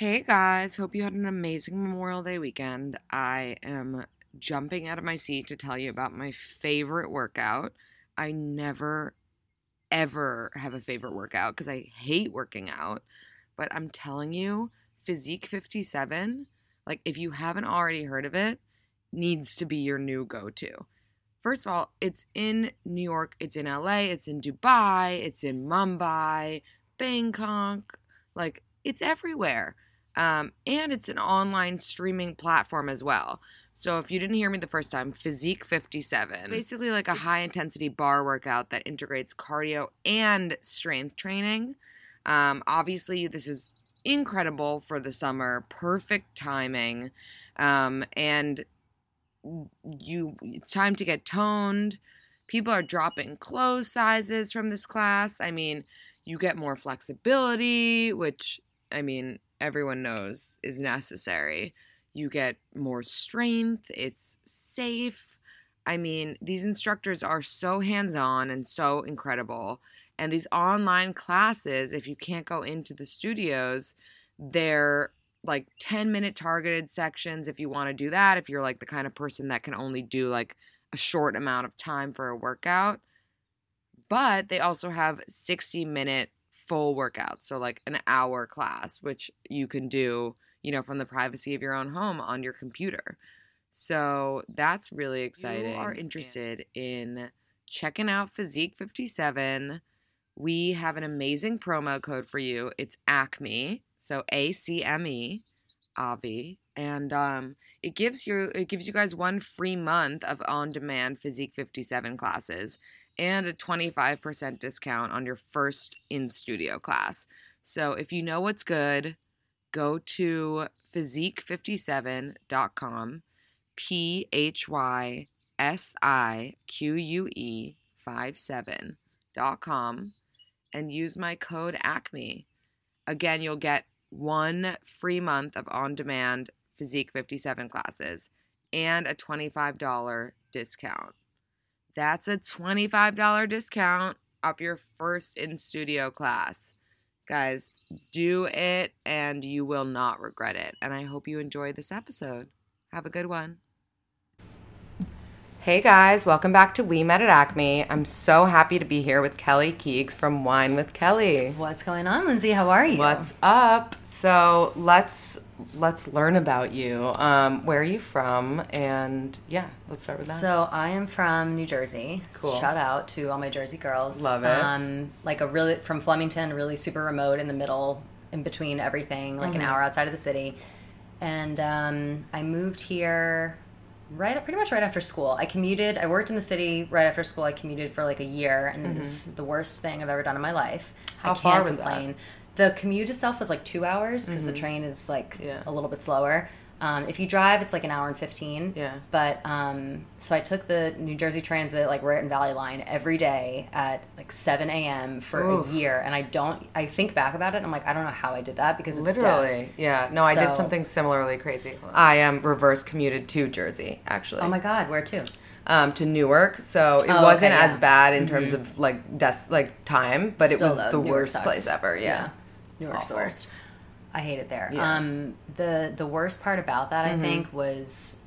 Hey guys, hope you had an amazing Memorial Day weekend. I am jumping out of my seat to tell you about my favorite workout. I never, ever have a favorite workout because I hate working out. But I'm telling you, Physique 57, like if you haven't already heard of it, needs to be your new go to. First of all, it's in New York, it's in LA, it's in Dubai, it's in Mumbai, Bangkok. Like, it's everywhere. Um, and it's an online streaming platform as well. So if you didn't hear me the first time, Physique 57. It's basically like a high intensity bar workout that integrates cardio and strength training. Um, obviously, this is incredible for the summer, perfect timing. Um, and you it's time to get toned. People are dropping clothes sizes from this class. I mean, you get more flexibility, which I mean, everyone knows is necessary. You get more strength, it's safe. I mean, these instructors are so hands on and so incredible. And these online classes, if you can't go into the studios, they're like 10 minute targeted sections if you want to do that. If you're like the kind of person that can only do like a short amount of time for a workout. But they also have 60 minute full workouts. So, like an hour class, which you can do, you know, from the privacy of your own home on your computer. So, that's really exciting. You are interested in checking out Physique 57. We have an amazing promo code for you. It's ACME, so A C M E, Avi, and um, it gives you it gives you guys one free month of on-demand Physique 57 classes and a 25% discount on your first in-studio class. So if you know what's good, go to physique57.com, P H Y S I Q U E 57.com and use my code ACME. Again, you'll get one free month of on demand Physique 57 classes and a $25 discount. That's a $25 discount off your first in studio class. Guys, do it and you will not regret it. And I hope you enjoy this episode. Have a good one. Hey guys, welcome back to We Met at Acme. I'm so happy to be here with Kelly Keegs from Whine with Kelly. What's going on, Lindsey? How are you? What's up? So let's let's learn about you. Um, where are you from? And yeah, let's start with that. So I am from New Jersey. Cool. Shout out to all my Jersey girls. Love it. Um, like a really from Flemington, really super remote in the middle, in between everything, like Mm-hmm. an hour outside of the city. And um, I moved here right pretty much right after school. I commuted. I worked in the city right after school. I commuted for like a year, and it was the worst thing I've ever done in my life. Mm-hmm. How I far can't was that? complain. The commute itself was like two hours because the train is like Mm-hmm. Yeah. a little bit slower. Um, if you drive, it's like an hour and fifteen. Yeah. But um, so I took the New Jersey Transit, like Raritan Valley line, every day at like seven a.m. for Oof. a year, and I don't. I think back about it, and I'm like, I don't know how I did that because it's Literally, death. yeah. No, I did something similarly crazy. I um, reverse commuted to Jersey, actually. Oh my god, where to? um, to Newark, so it Oh, wasn't okay, as bad in terms of like des- like time, but Still, it was though, the Newark worst sucks. place ever. Yeah. Newark's the worst. I hate it there. Yeah. Um, the the worst part about that, I Mm-hmm. think, was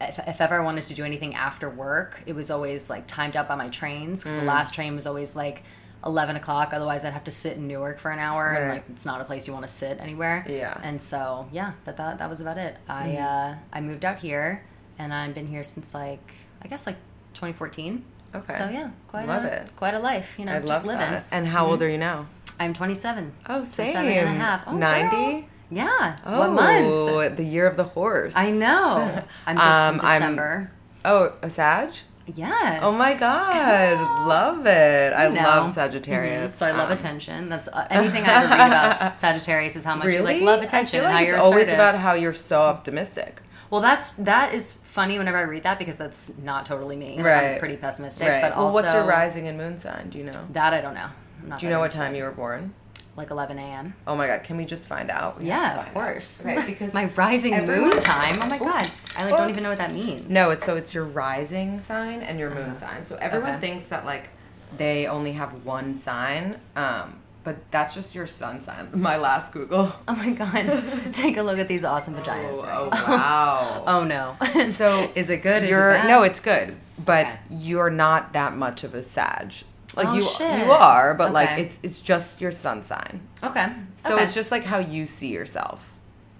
if, if ever I wanted to do anything after work, it was always like timed out by my trains because Mm. the last train was always like 11 o'clock. Otherwise, I'd have to sit in Newark for an hour, and like it's not a place you want to sit anywhere. Yeah. And so yeah, but that that was about it. I Mm-hmm. uh, I moved out here, and I've been here since like I guess like 2014. Okay. So yeah, quite Love a it. quite a life. You know, I just love living. that. And how old are you now? I'm 27. Oh, 27 and a half. Oh, 90? girl. Yeah. what month? Oh, the year of the horse. I know. I'm just Um, I'm- December. Oh, a Sag? Yes. Oh my god, love it! I know. love Sagittarius. Mhm. So I love Um, attention. That's uh, anything I ever read about Sagittarius is how much you like love attention I feel and like how it's you're always assertive. about how you're so optimistic. well, that's that is funny whenever I read that because that's not totally me. Right. I'm pretty pessimistic, Right. but well, also what's your rising and moon sign? Do you know? that I don't know. I'm not Do you know what time you were born? Like 11 a.m. Oh my god, can we just find out? We have to Yeah, of course. out. Right, because my rising everyone- moon time. Oh my god, I like don't even know what that means. No, it's so it's your rising sign and your moon sign. So everyone. Okay. thinks that like they only have one sign, um, but that's just your sun sign. My last Google. Oh my god, take a look at these awesome vaginas. Oh, right oh, now. wow. Oh no. So is it good? Is you're it bad? no, it's good, but Okay. you're not that much of a Sag. Like Oh, you, shit. you are, but like it's it's just your sun sign. okay. So okay. it's just like how you see yourself.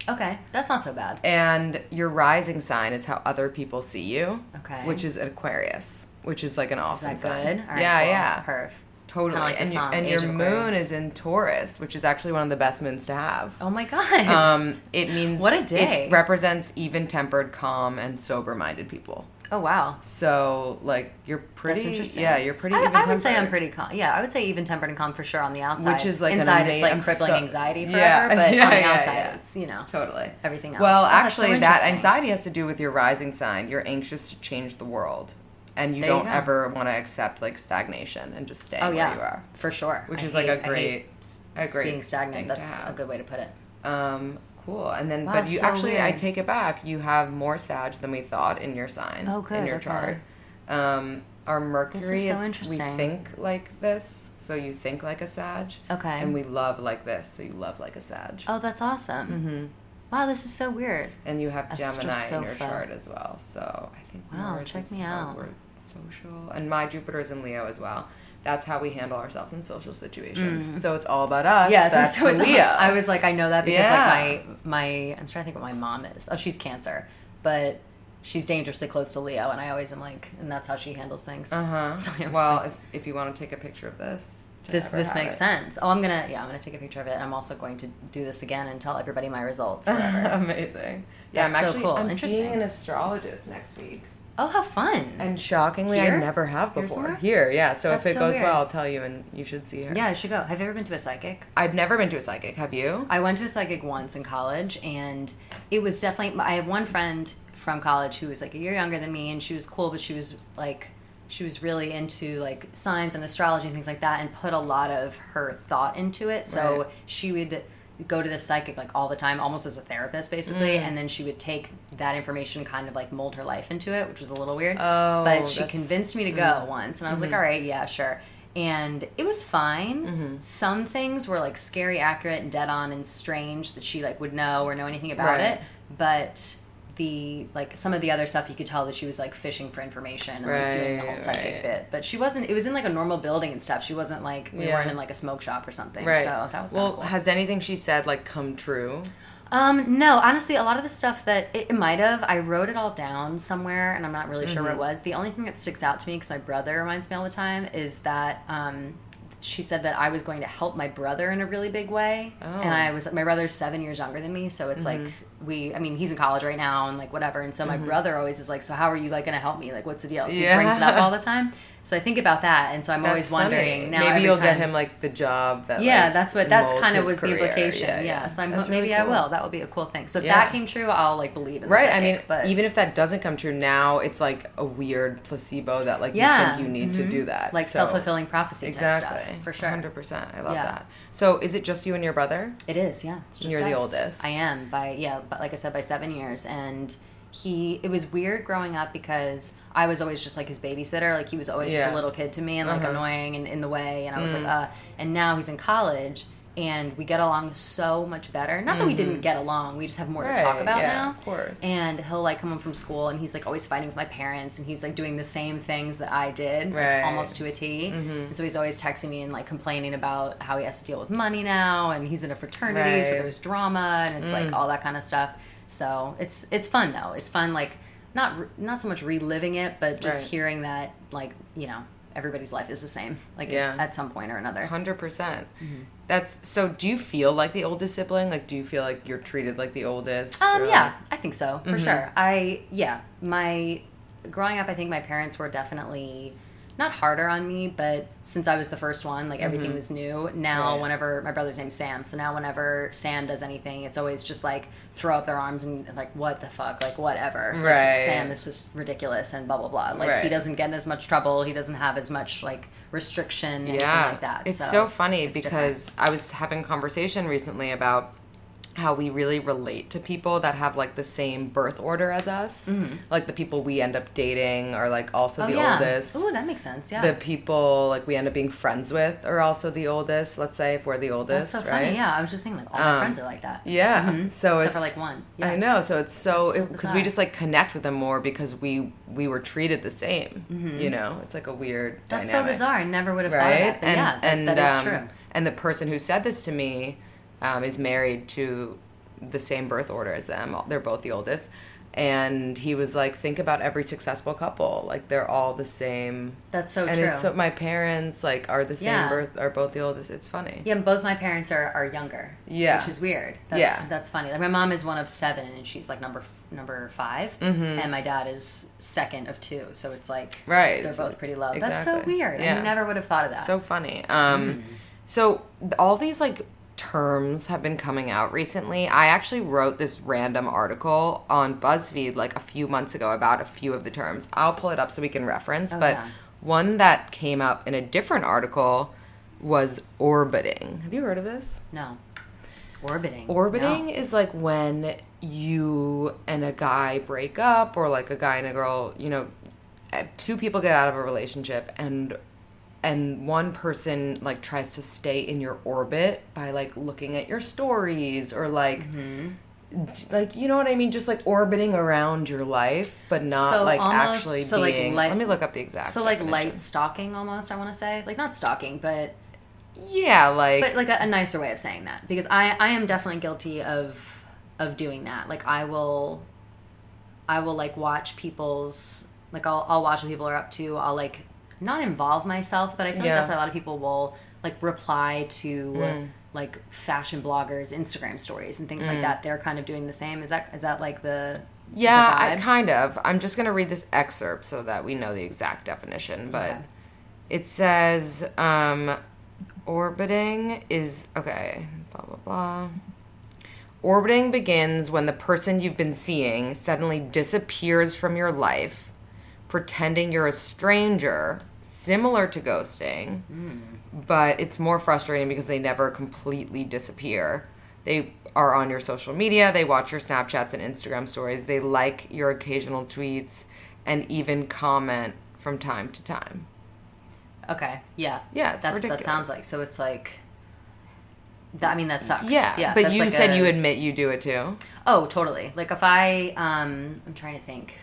okay. That's not so bad. And your rising sign is how other people see you. Okay. Which is Aquarius, which is like an Is awesome that sign. good? Right, yeah, cool. yeah. Perf. Totally. Like and and your moon is in Taurus, which is actually one of the best moons to have. Oh my god. Um, it means What a day. It represents even-tempered, calm, and sober-minded people. Oh wow. So, like, you're pretty. That's interesting. Yeah, you're pretty. I, I would say I'm pretty calm. Yeah, I would say even tempered and calm for sure on the outside. Which is like inside, it's like crippling so- anxiety forever. Yeah. But Yeah, on the yeah, outside, yeah. it's you know Totally. everything else. Well, Oh, that's so actually, that anxiety has to do with your rising sign. You're anxious to change the world, and you There don't go. ever want to accept like stagnation and just stay Oh where you are. for sure. Which I is, like, a hate- great- hate a great being thing stagnant. That's a good way to put it. Um, cool. And then, Wow, but you so actually, I take it back. You have more Sag than we thought in your sign. Oh, good, In your okay. chart. Um, our Mercury This is so we interesting. think like this, so you think like a Sag. Okay. And we love like this, so you love like a Sag. Oh, that's awesome. Mm-hmm. Wow, this is so weird. And you have That's Gemini so in your fun. chart as well. So I think Wow, check me out. we're social. And my Jupiter is in Leo as well. That's how we handle ourselves in social situations. So it's all about us. Mm. Yeah, so, so it's Leo. I was like, I know that because Yeah. like my my I'm trying to think what my mom is. Oh, she's Cancer, but she's dangerously close to Leo, and I always am like, and that's how she handles things. Uh-huh. So well, think, if, if you want to take a picture of this, this this makes it. sense. Oh, I'm gonna yeah, I'm gonna take a picture of it. I'm also going to do this again and tell everybody my results. Amazing. Yeah, That's I'm so actually cool. I'm seeing an astrologist next week. Oh, how fun! And shockingly, Here? I never have before. Here, yeah. So That's if it so goes weird. well, I'll tell you, and you should see her. yeah, I should go. Have you ever been to a psychic? I've never been to a psychic. Have you? I went to a psychic once in college, and it was definitely. I have one friend from college who was like a year younger than me, and she was cool, but she was like, she was really into like signs and astrology and things like that, and put a lot of her thought into it. So Right. she would go to the psychic like all the time, almost as a therapist, basically, Mm. and then she would take that information, kind of like mold her life into it, which was a little weird. Oh, but she convinced me to go mm-hmm. once, and I was like, mm-hmm. all right, yeah, sure. And it was fine. Mm-hmm. Some things were like scary, accurate, and dead on, and strange that she like would know or know anything about Right. it. But the like some of the other stuff, you could tell that she was like fishing for information and like doing the whole Right, psychic right. bit. But she wasn't. It was in like a normal building and stuff. She wasn't like we Yeah. weren't in like a smoke shop or something. Right. So that was well. cool. Has anything she said like come true? Um, no, honestly, a lot of the stuff that it, it might have, I wrote it all down somewhere, and I'm not really sure where Mm-hmm. it was. The only thing that sticks out to me, because my brother reminds me all the time, is that um, she said that I was going to help my brother in a really big way, Oh. Mm-hmm. and I was my brother's seven years younger than me, so it's like we, I mean, he's in college right now, and like whatever, and so my brother always is like, so how are you like going to help me? Like, what's the deal? So he brings it up all the time. So I think about that, and so I'm always That's funny. wondering now. Maybe you'll get him like the job that. yeah, like, that's what that's kind of was the implication. Yeah, so I'm maybe really I will. That would be a cool thing. So if Yeah. that came true, I'll like believe in the Right. I mean, but even if that doesn't come true now, it's like a weird placebo that like Yeah, you think you need to do mm-hmm. that. like So- self fulfilling prophecy Exactly. stuff for sure. Hundred percent. I love Yeah. that. So is it just you and your brother? It is, yeah. It's just You're the oldest. I am by yeah, but like I said, by seven years, and he. It was weird growing up because I was always just like his babysitter. Like he was always just a little kid to me and like Uh-huh. annoying and in the way, and I was Mm. like, uh. And now he's in college. and we get along so much better. Not that we didn't get along, we just have more to talk Mm-hmm. About yeah, now. of course. And he'll like come home from school and he's like always fighting with my parents and he's like doing the same things that I did, Right. Mm-hmm. almost to a T. And so he's always texting me and like complaining about how he has to deal with money now and he's in a fraternity, so Right. Mm. there's drama and it's like all that kind of stuff. So it's it's fun though. It's fun like not not so much reliving it, but just Right. hearing that like you know everybody's life is the same, like Yeah. at some point or another. Hundred percent. Mm-hmm. That's so. Do you feel like the oldest sibling? Like, do you feel like you're treated like the oldest? Um, yeah, like- I think so Mm-hmm. for sure. I yeah, my growing up, I think my parents were definitely not harder on me, but since I was the first one, like everything was new. Now, Mm-hmm. Right. whenever my brother's name's Sam, so now whenever Sam does anything, it's always just like throw up their arms and like what the fuck, like whatever. Like, Right. Sam is just ridiculous and blah blah blah. Like he doesn't get in as much trouble. He doesn't have as much like restriction. Yeah, like that. It's so, funny it's different. because I was having a conversation recently about how we really relate to people that have like the same birth order as us. Like the people we end up dating are like also Mm-hmm. Oh the yeah. oldest. Oh, that makes sense. Yeah. the people like we end up being friends with are also the oldest. Let's say if we're the oldest. That's so right? funny. Yeah, I was just thinking like all my Um, friends are like that. Yeah. So Mm-hmm. Except it's for like one. Yeah. I know. So it's so so because we just like connect with them more because we we were treated the same. You know, it's like a weird. Mm-hmm. That's dynamic, so bizarre. I never would have thought of that. But yeah, that, that is um, true. And the person who said this to me um, is married to the same birth order as them. They're both the oldest. And he was like, think about every successful couple. Like they're all the same. That's so and true. so my parents like are the same Yeah. birth are both the oldest. It's funny. yeah, both my parents are, are younger. Yeah. which is weird. That's, Yeah. that's funny. Like my mom is one of seven, and she's like number number 5 Mm-hmm. and my dad is second of two. So it's like Right. they're both pretty low. That's so Exactly. weird. I never would have thought of that. So funny. Um, So all these like terms have been coming out recently. I actually wrote this random article on BuzzFeed like a few months ago about a few of the terms. I'll pull it up so we can reference. but yeah. one that came up in a different article was orbiting. Have you heard of this? no, orbiting. Orbiting No. is like when you and a guy break up, or like a guy and a girl, you know, uh, two people get out of a relationship, and and one person like tries to stay in your orbit by like looking at your stories or like. Mm-hmm. d- Like you know what I mean, just like orbiting around your life, but not So like almost- actually so, like, being. light- let me look up the exact. So like light stalking almost. I want to say like not stalking, but yeah, like but like a, a nicer way of saying that because I I am definitely guilty of of doing that. Like I will I will like watch people's like I'll I'll watch what people are up to. I'll like not involve myself, but I feel Yeah. like that's why a lot of people will like reply to Mm. like fashion bloggers Instagram stories and things Mm. like that. They're kind of doing the same. Is that is that like the Yeah, the I, kind of. I'm just going to read this excerpt so that we know the exact definition. But Okay. it says um, orbiting is okay, blah, blah, blah. Orbiting begins when the person you've been seeing suddenly disappears from your life, pretending you're a stranger, similar to ghosting, but it's more frustrating because they never completely disappear. They are on your social media, they watch your Snapchats and Instagram stories, they like your occasional tweets, and even comment from time to time. Okay. Yeah. Yeah, that's ridiculous. that sounds like so. It's like. That, I mean that sucks. Yeah, yeah. but you like said a- you admit you do it too. Oh, totally. Like if I um I'm trying to think.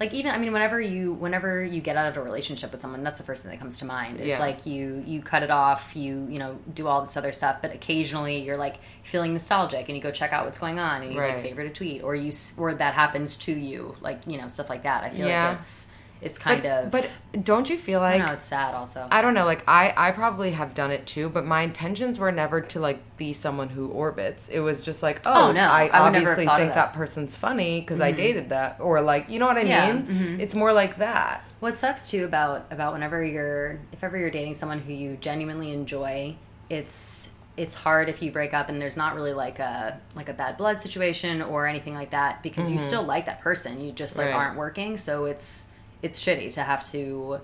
Like even I mean whenever you whenever you get out of a relationship with someone, that's the first thing that comes to mind. It's Yeah. like you you cut it off, you you know, do all this other stuff, but occasionally you're like feeling nostalgic and you go check out what's going on and you Right. like favorite a tweet or you or that happens to you, like, you know, stuff like that. I feel Yeah. like it's it's kind but, of But don't you feel I like know it's sad also. I don't know, like I I probably have done it too, but my intentions were never to like be someone who orbits. It was just like, oh, Oh, no, I, I obviously think that. that. person's funny because I dated that, or like, you know what I Yeah, mean? It's more like that. What sucks too about about whenever you're if ever you're dating someone who you genuinely enjoy, it's it's hard if you break up and there's not really like a like a bad blood situation or anything like that because you still like that person. You just like Mm-hmm. Right. aren't working, so it's it's shitty to have to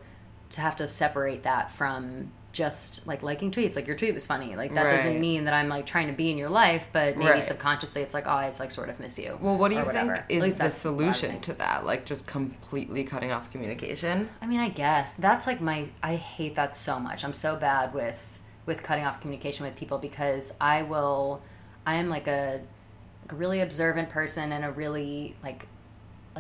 to have to separate that from just like liking tweets like your tweet was funny like that doesn't mean that i'm like trying to be in your life but maybe Right. subconsciously it's like oh i just like sort of miss you Well, what do you think is the that's what I would solution to that? Like just completely cutting off communication? I mean, I guess that's like my. I hate that so much. I'm so bad with with cutting off communication with people because I will I am like a, like a really observant person and a really like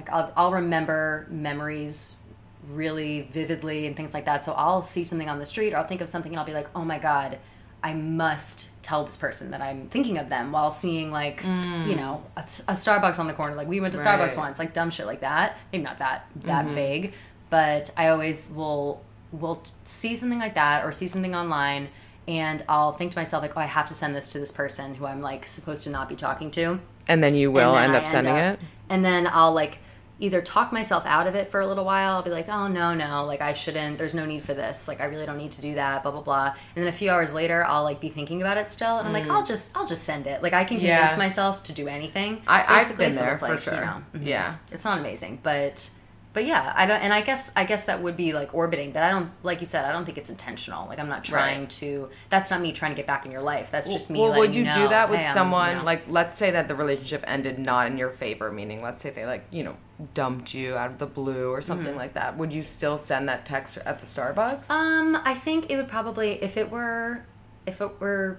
like I'll, I'll remember memories really vividly and things like that. So I'll see something on the street or I'll think of something and I'll be like, oh my God, I must tell this person that I'm thinking of them while seeing like, mm. you know, a, a Starbucks on the corner. Like we went to Right. Starbucks once, like dumb shit like that. Maybe not that, that mm-hmm. vague, but I always will, will see something like that or see something online and I'll think to myself like, oh, I have to send this to this person who I'm like supposed to not be talking to And then you will and end then up I sending up- it. And then I'll like either talk myself out of it for a little while. I'll be like, oh no, no, like I shouldn't. There's no need for this. Like I really don't need to do that. Blah blah blah. And then a few hours later, I'll like be thinking about it still, and I'm like, I'll just I'll just send it. Like I can Mm. Yeah. convince myself to do anything. I- I've basically, been so there it's for like, sure. You know, mhm. Yeah. it's not amazing, but. But yeah, I don't, and I guess I guess that would be like orbiting, but I don't, like you said, I don't think it's intentional. Like I'm not trying Right. to. That's not me trying to get back in your life. That's just me. Well, would you know, do that with hey, I'm, you someone? know. Like, let's say that the relationship ended not in your favor, meaning, let's say they like, you know, dumped you out of the blue or something like that. Would you still send that text at the Starbucks? Mm-hmm. Um, I think it would probably if it were if it were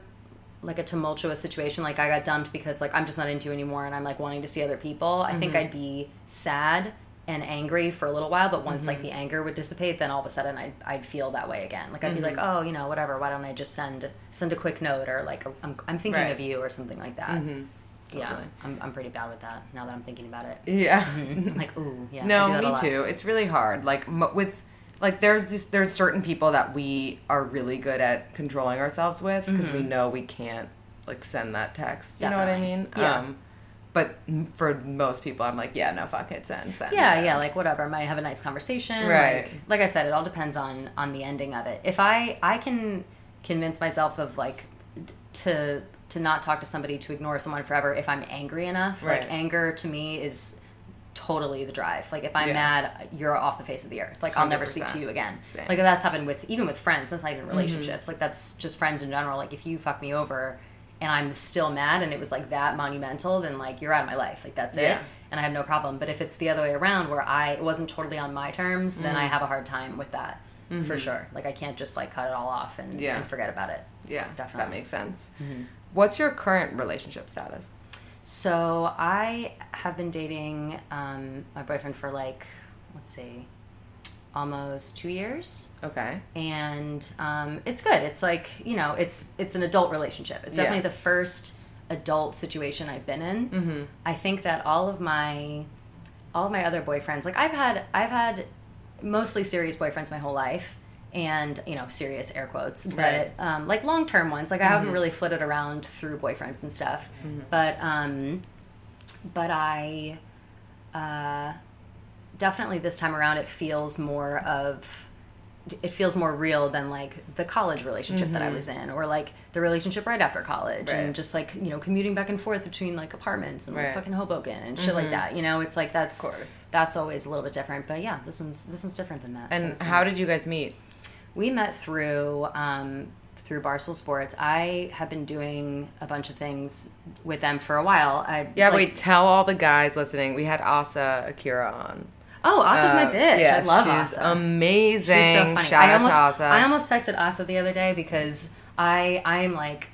like a tumultuous situation, like I got dumped because like I'm just not into you anymore and I'm like wanting to see other people, I Mm-hmm. think I'd be sad and angry for a little while, but once Mm-hmm. like the anger would dissipate, then all of a sudden I'd, I'd feel that way again. Like I'd be like, Mm-hmm. oh, you know, whatever. Why don't I just send send a quick note or like I'm, I'm thinking Right. of you or something like that. Yeah, Totally. I'm, I'm pretty bad with that now that I'm thinking about it. yeah. Like, ooh, yeah. No, me too. It's really hard. Like mo- with like there's just there's certain people that we are really good at controlling ourselves with because we know we can't like send that text. You know what I Mm-hmm. Mean? Yeah. Um, but for most people, I'm like, yeah, no, fuck it, send, send. yeah send. yeah like whatever might have a nice conversation Right. like, like i said it all depends on on the ending of it if i i can convince myself of like d- to to not talk to somebody to ignore someone forever if i'm angry enough Right. like anger to me is totally the drive like if i'm Yeah. mad you're off the face of the earth like i'll never speak to you again Same. like that's happened with even with friends that's not even Mm-hmm. relationships like that's just friends in general like if you fuck me over and i'm still mad and it was like that monumental then like you're out of my life like that's Yeah. it and I have no problem. But if it's the other way around where I it wasn't totally on my terms, then Mm. I have a hard time with that for sure. Like I can't just like cut it all off and, Mm-hmm. Yeah. and forget about it. Yeah, Definitely. That makes sense. What's your current relationship status? So I have been dating um, my boyfriend for like let's see, almost two years. Okay. and um, it's good. It's like you know, it's it's an adult relationship. It's Yeah. definitely the first adult situation I've been in. Mm-hmm. I think that all of my all of my other boyfriends, like I've had I've had mostly serious boyfriends my whole life. And you know, serious air quotes, Right. but um, like long term ones. Like I haven't really flitted around through boyfriends and stuff, but um, but I uh, definitely this time around it feels more of it feels more real than like the college relationship that I was in or like the relationship right after college Mm-hmm. Right. and just like you know commuting back and forth between like apartments and like Right. Mm-hmm. fucking Hoboken and shit like that you know it's like that's that's always a little bit different but yeah this one's this one's different than that And it's how did you guys meet? We met through um, through Barstool Sports I have been doing a bunch of things with them for a while I Yeah, like- wait, tell all the guys listening. We had Asa Akira on. oh Asa's my Uh, bitch yeah, I love she's Asa amazing. She's so funny. Shout I out almost, to Asa. I almost texted Asa the other day because I I am like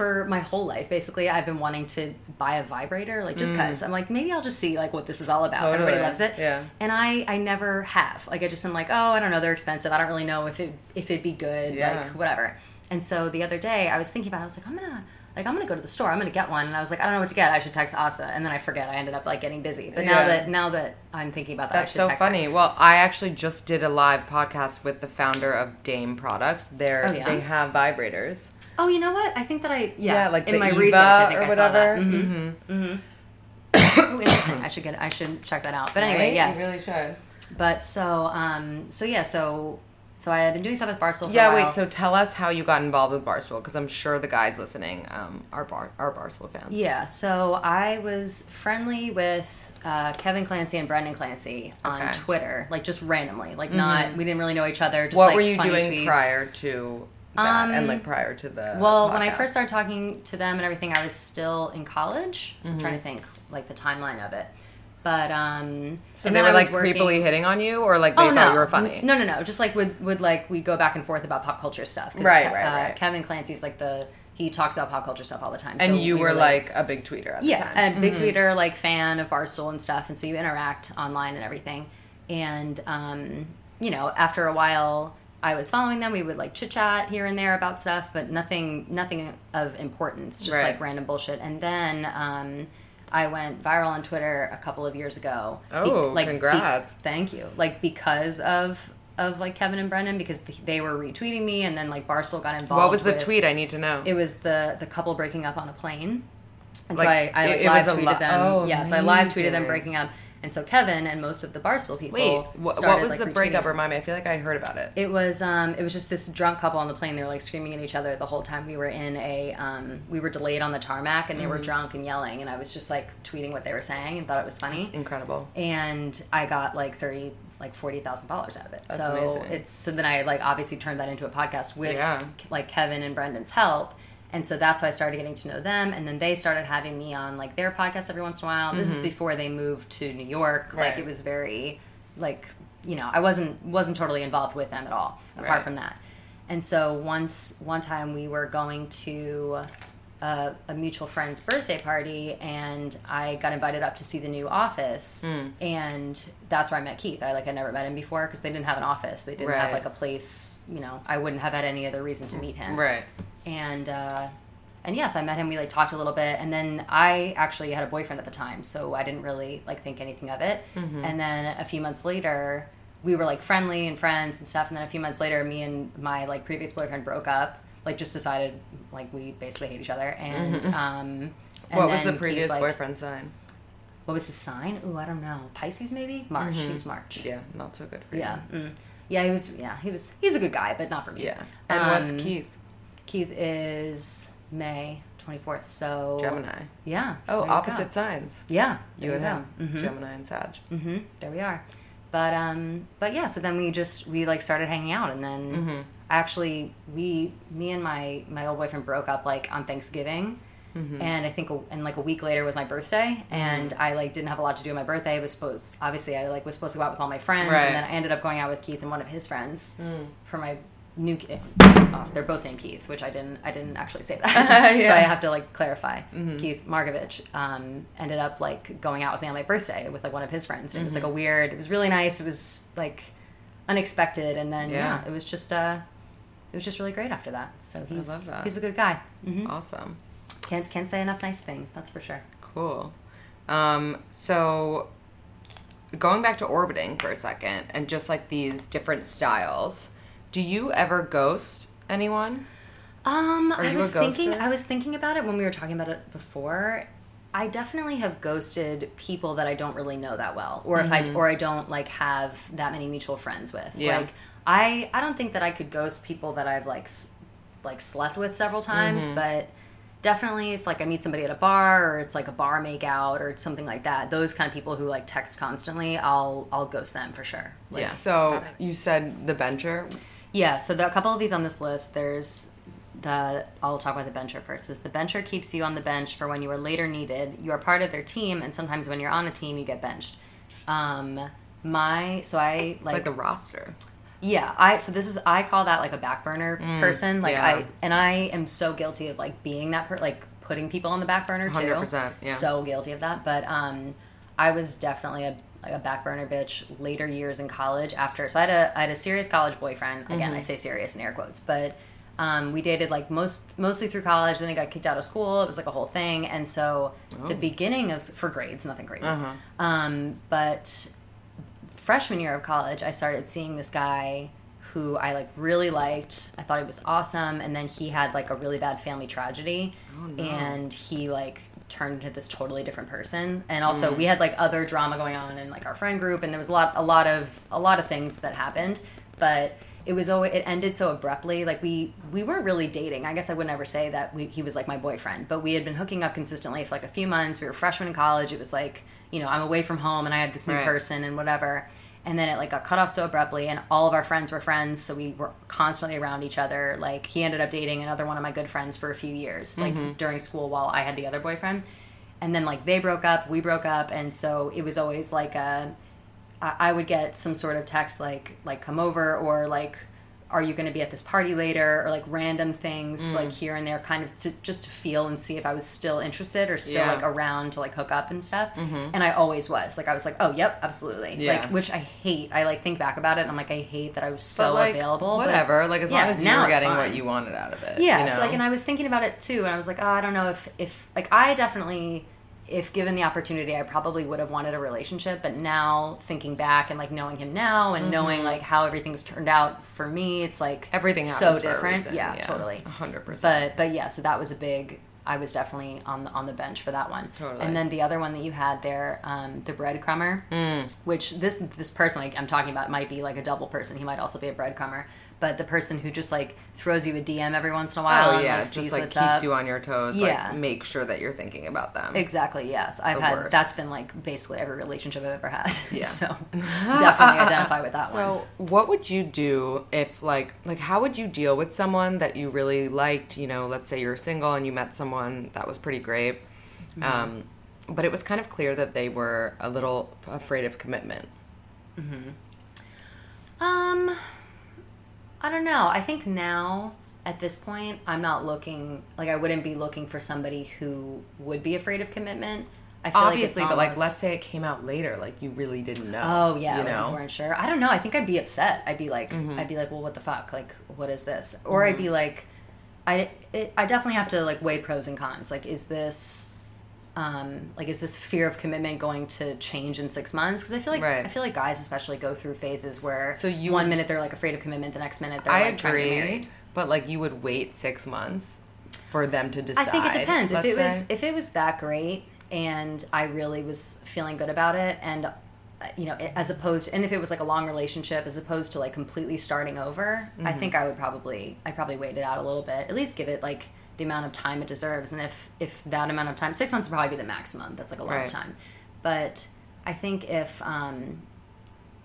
for my whole life basically I've been wanting to buy a vibrator like just cuz I'm like maybe I'll just see like what this is all about. Everybody Mm. Loves it. Yeah. And I I never have. Like I just am like, "Oh, I don't know, they're expensive. I don't really know if it if it'd be good, Yeah. like whatever." And so the other day I was thinking about it. I was like, "I'm going to like I'm gonna go to the store. I'm gonna get one, and I was like, I don't know what to get. I should text Asa, and then I forget. I ended up like getting busy. But now Yeah. that now that I'm thinking about that, That's I should so text her. funny. Well, I actually just did a live podcast with the founder of Dame Products. They're, Oh, yeah? They have vibrators. Oh, you know what? I think that I yeah, Yeah, like in my Eva research I think or I whatever. saw that. Mm-hmm. oh, interesting. I should get I should check that out. But anyway, Right? yes. You really should. But so um so yeah so so I had been doing stuff with Barstool for Yeah, a while. wait. So tell us how you got involved with Barstool, because I'm sure the guys listening um, are bar are Barstool fans. Yeah, so I was friendly with uh, Kevin Clancy and Brendan Clancy on Okay. Mm-hmm. Twitter, like just randomly, like not we didn't really know each other. Just what like were you doing tweets. prior to that, Um, and like prior to the? Well, when I first started talking to them and everything, I was still in college. I'm Mm-hmm. trying to think like the timeline of it. But um, So they were like creepily hitting on you, or like they Oh thought no, you were funny. No, no, no. Just like would would like we go back and forth about pop culture stuff Right, right, uh, right. Kevin Clancy's like the he talks about pop culture stuff all the time. And so you we were like a big tweeter at the yeah, time. a big tweeter, like fan of Barstool and stuff, and so you interact online and everything. And um, you know, after a while, I was following them. We would like chit chat here and there about stuff, but nothing, nothing of importance, just Right. like random bullshit. And then um, I went viral on Twitter a couple of years ago. Oh, like congrats. thank you. Like because of of like Kevin and Brendan, because th- they were retweeting me, and then like Barstool got involved. what was the with- tweet? I need to know. it was the the couple breaking up on a plane. And Like, so I, I like, it- it live tweeted li- them. oh, yeah, so I live tweeted them breaking up. And so Kevin and most of the Barstool people Wait, wh- what was like, the breakup? it. Remind me. I feel like I heard about it. It was um it was just this drunk couple on the plane. They were like screaming at each other the whole time we were in a um we were delayed on the tarmac and they Mm-hmm. were drunk and yelling and I was just like tweeting what they were saying and thought it was funny Incredible. and I got like thirty like forty thousand dollars out of it. so amazing. it's so then I like obviously turned that into a podcast with Yeah. like Kevin and Brendan's help. And so that's why I started getting to know them, and then they started having me on like their podcast every once in a while. This is before they moved to New York. Like Mm-hmm. It was very, like you know, I wasn't wasn't totally involved with them at all, apart Right. from that. And so once one time we were going to a, a mutual friend's birthday party, and I got invited up to see the new office, Hmm. and that's where I met Keith. I like I never met him before because they didn't have an office. They didn't have like a place. You know, I wouldn't have had any other reason to meet him. Right. And uh, and yes, I met him. We like talked a little bit, and then I actually had a boyfriend at the time, so I didn't really like think anything of it. Mm-hmm. And then a few months later, we were like friendly and friends and stuff. And then a few months later, me and my like previous boyfriend broke up. Like just decided like we basically hate each other. And um, and Mm-hmm. what was the previous like- boyfriend sign? What was his sign? Ooh, I don't know. Pisces maybe. March. He was March. Mm-hmm. Yeah, not so good for Yeah. you. Mm. Yeah, he was. Yeah, he was. He's a good guy, but not for me. Yeah. And Um, what's Keith? Keith is May twenty fourth. So Gemini. Yeah. so Oh, there you go. opposite signs. Yeah. You and him. Mhm. Gemini and Sag. hmm There we are. But um, but yeah. So then we just we like started hanging out, and then Mm-hmm. actually we me and my my old boyfriend broke up like on Thanksgiving. Mm-hmm. And I think, a, and like a week later was my birthday, and I like didn't have a lot to do on my birthday. I was supposed, obviously, I like was supposed to go out with all my friends, Right. and then I ended up going out with Keith and one of his friends Mm. for my new. Oh, they're both named Keith, which I didn't, I didn't actually say that, so Yeah. Mm-hmm. I have to like clarify. Keith Markovich um, ended up like going out with me on my birthday with like one of his friends, and it was Mm-hmm. like a weird. It was really nice. It was like unexpected, and then yeah, Yeah. it was just uh, it was just really great after that. So he's that. he's a good guy. hmm Awesome. Can't can't say enough nice things. That's for sure. Cool. Um, so going back to orbiting for a second and just like these different styles, do you ever ghost anyone? Um, Are I was thinking. I was thinking about it when we were talking about it before. I definitely have ghosted people that I don't really know that well, or if I or I don't like have that many mutual friends with. Mm-hmm. Yeah. Like I, I don't think that I could ghost people that I've like, s- like slept with several times, Mm-hmm. but definitely if like I meet somebody at a bar or it's like a bar makeout or something like that, those kind of people who like text constantly, I'll I'll ghost them for sure. Like, yeah. So you said the bencher. Yeah, so the, a couple of these on this list, there's the I'll talk about the bencher first. Is the bencher keeps you on the bench for when you are later needed. You are part of their team, and sometimes when you're on a team, you get benched. Um, my so I It's like, like the roster. yeah I so this is I call that like a back burner person. Like yeah. I and I am so guilty of like being that per, like putting people on the back burner too. 100%, yeah. So guilty of that. But um, I was definitely a like a back burner bitch later years in college after so I had a I had a serious college boyfriend. Again, Mm-hmm. I say serious in air quotes, but um, we dated like most mostly through college. Then I got kicked out of school. It was like a whole thing. And so the beginning of for grades, nothing crazy. Um, but freshman year of college, I started seeing this guy who I like really liked. I thought he was awesome, and then he had like a really bad family tragedy, and he like turned into this totally different person. And also, mm. we had like other drama going on in like our friend group, and there was a lot, a lot of, a lot of things that happened, but. It was always it ended so abruptly. Like we we weren't really dating. I guess I would never say that we, he was like my boyfriend, but we had been hooking up consistently for like a few months. We were freshmen in college. It was like you know I'm away from home and I had this new Right. person and whatever and then it like got cut off so abruptly and all of our friends were friends so we were constantly around each other. Like he ended up dating another one of my good friends for a few years like mm-hmm. during school while i had the other boyfriend. And then like they broke up, we broke up, and so it was always like a I I would get some sort of text like like come over or like are you going to be at this party later or like random things Mm. like here and there kind of to, just to feel and see if I was still interested or still Yeah. like around to like hook up and stuff and I always was like I was like oh yep absolutely Mm-hmm. Yeah. like which I hate I like think back about it and I'm like I hate that I was so But, like, available but- Whatever. like as yeah, long as you were getting fine. what you wanted out of it. yeah you so like and i was thinking about it too and i was like oh i don't know if if like i definitely if given the opportunity i probably would have wanted a relationship but now thinking back and like knowing him now and knowing like how everything's turned out for me it's like Mm-hmm. everything so happens for a different reason, yeah, totally hundred percent. but but yeah so that was a big i was definitely on the on the bench for that one Totally. and then the other one that you had there um, the breadcrumber Mm. which this this person like, i'm talking about might be like a double person he might also be a breadcrumber but the person who just like throws you a dm every once in a while Oh and, yeah, like, sees just like keeps up. you on your toes. Yeah. Like make sure that you're thinking about them. Exactly. Yes, I've The had. worst. That's been like basically every relationship I've ever had. Yeah. so definitely identify with that one. So, what would you do if, like, like how would you deal with someone that you really liked? You know, let's say you're single and you met someone that was pretty great, Mm-hmm. um, but it was kind of clear that they were a little afraid of commitment. Um, I don't know. I think now at this point, I'm not looking like I wouldn't be looking for somebody who would be afraid of commitment. I feel Obviously, like but it's like, let's say it came out later, like you really didn't know. Oh yeah, you know. weren't sure. I don't know. I think I'd be upset. I'd be like, Mm-hmm. I'd be like, well, what the fuck? Like, what is this? Or I'd be like, I, it, I definitely have to like weigh pros and cons. Like, is this, um, like, is this fear of commitment going to change in six months? Because I feel like Right. I feel like guys especially go through phases where So you one minute they're like afraid of commitment, the next minute they're I like trying to get married. but like you would wait six months for them to decide. I think it depends. If it was if it was that great and I really was feeling good about it and you know, as opposed and if it was like a long relationship as opposed to like completely starting over, I Mm-hmm. think I would probably I probably wait it out a little bit. At least give it like the amount of time it deserves and if if that amount of time 6 months would probably be the maximum. That's like a lot Right. of time. But I think if um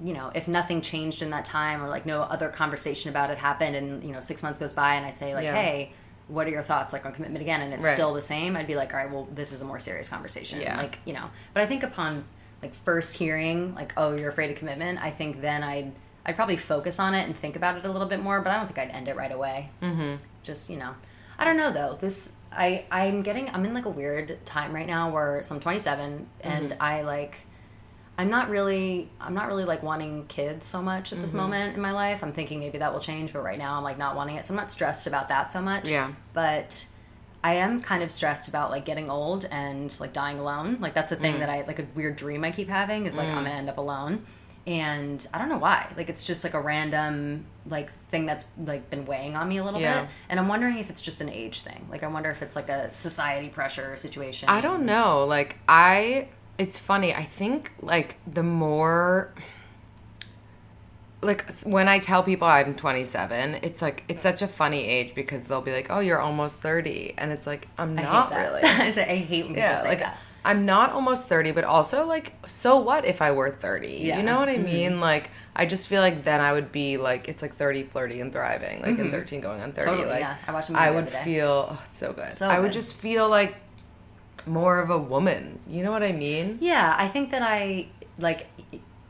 you know, if nothing changed in that time or like no other conversation about it happened and, you know, six months goes by and I say like, Yeah. hey, what are your thoughts like on commitment again? And it's Right. still the same. I'd be like, all right, well, this is a more serious conversation. Yeah. Like, you know, but I think upon like first hearing like, oh, you're afraid of commitment, I think then I'd, I'd probably focus on it and think about it a little bit more, but I don't think I'd end it right away. Mm-hmm. Just, you know, I don't know though. This, I, I'm getting, I'm in like a weird time right now where, so I'm 27 and Mm-hmm. I like, I'm not really I'm not really like wanting kids so much at this Mm-hmm. moment in my life. I'm thinking maybe that will change, but right now I'm like not wanting it. So I'm not stressed about that so much. Yeah. But I am kind of stressed about like getting old and like dying alone. Like that's a Mm. thing that I like a weird dream I keep having is like I'm gonna end up alone. And I don't know why. Like it's just like a random like thing that's like been weighing on me a little Yeah. bit. And I'm wondering if it's just an age thing. Like I wonder if it's like a society pressure situation. I don't know. Like I it's funny. I think like the more like when I tell people I'm 27, it's like it's such a funny age because they'll be like, "Oh, you're almost 30." And it's like, "I'm I not that. really." I say I hate when people yeah, say like that. I'm not almost 30, but also like so what if I were 30? Yeah. Mm-hmm. You know what I mean? Like I just feel like then I would be like it's like 30 flirty and thriving, like in 13 going on 30 Mm-hmm. Totally, like yeah. I watched a movie I would feel oh, it's so good. So I would just feel like more of a woman. You know what I mean? Yeah, I think that I like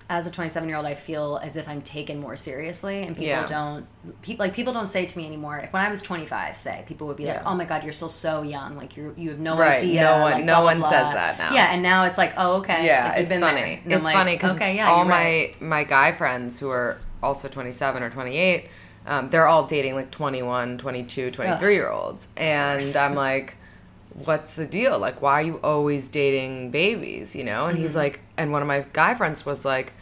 as a 27 year old, I feel as if I'm taken more seriously, and people Yeah. don't pe- like people don't say to me anymore. If when I was 25, say people would be like, "Oh my god, you're still so young. Like you you have no Right, idea." no one- like, no blah, blah, one blah." says that now. Yeah, and now it's like, "Oh, okay." Yeah, like, it's funny. And It's like, funny because okay, yeah, all my right. my guy friends who are also 27 or 28, um, they're all dating like 21, 22, 23 year olds, and. I'm like, what's the deal? Like, why are you always dating babies? You know? And he's Mm-hmm. like, and one of my guy friends was like.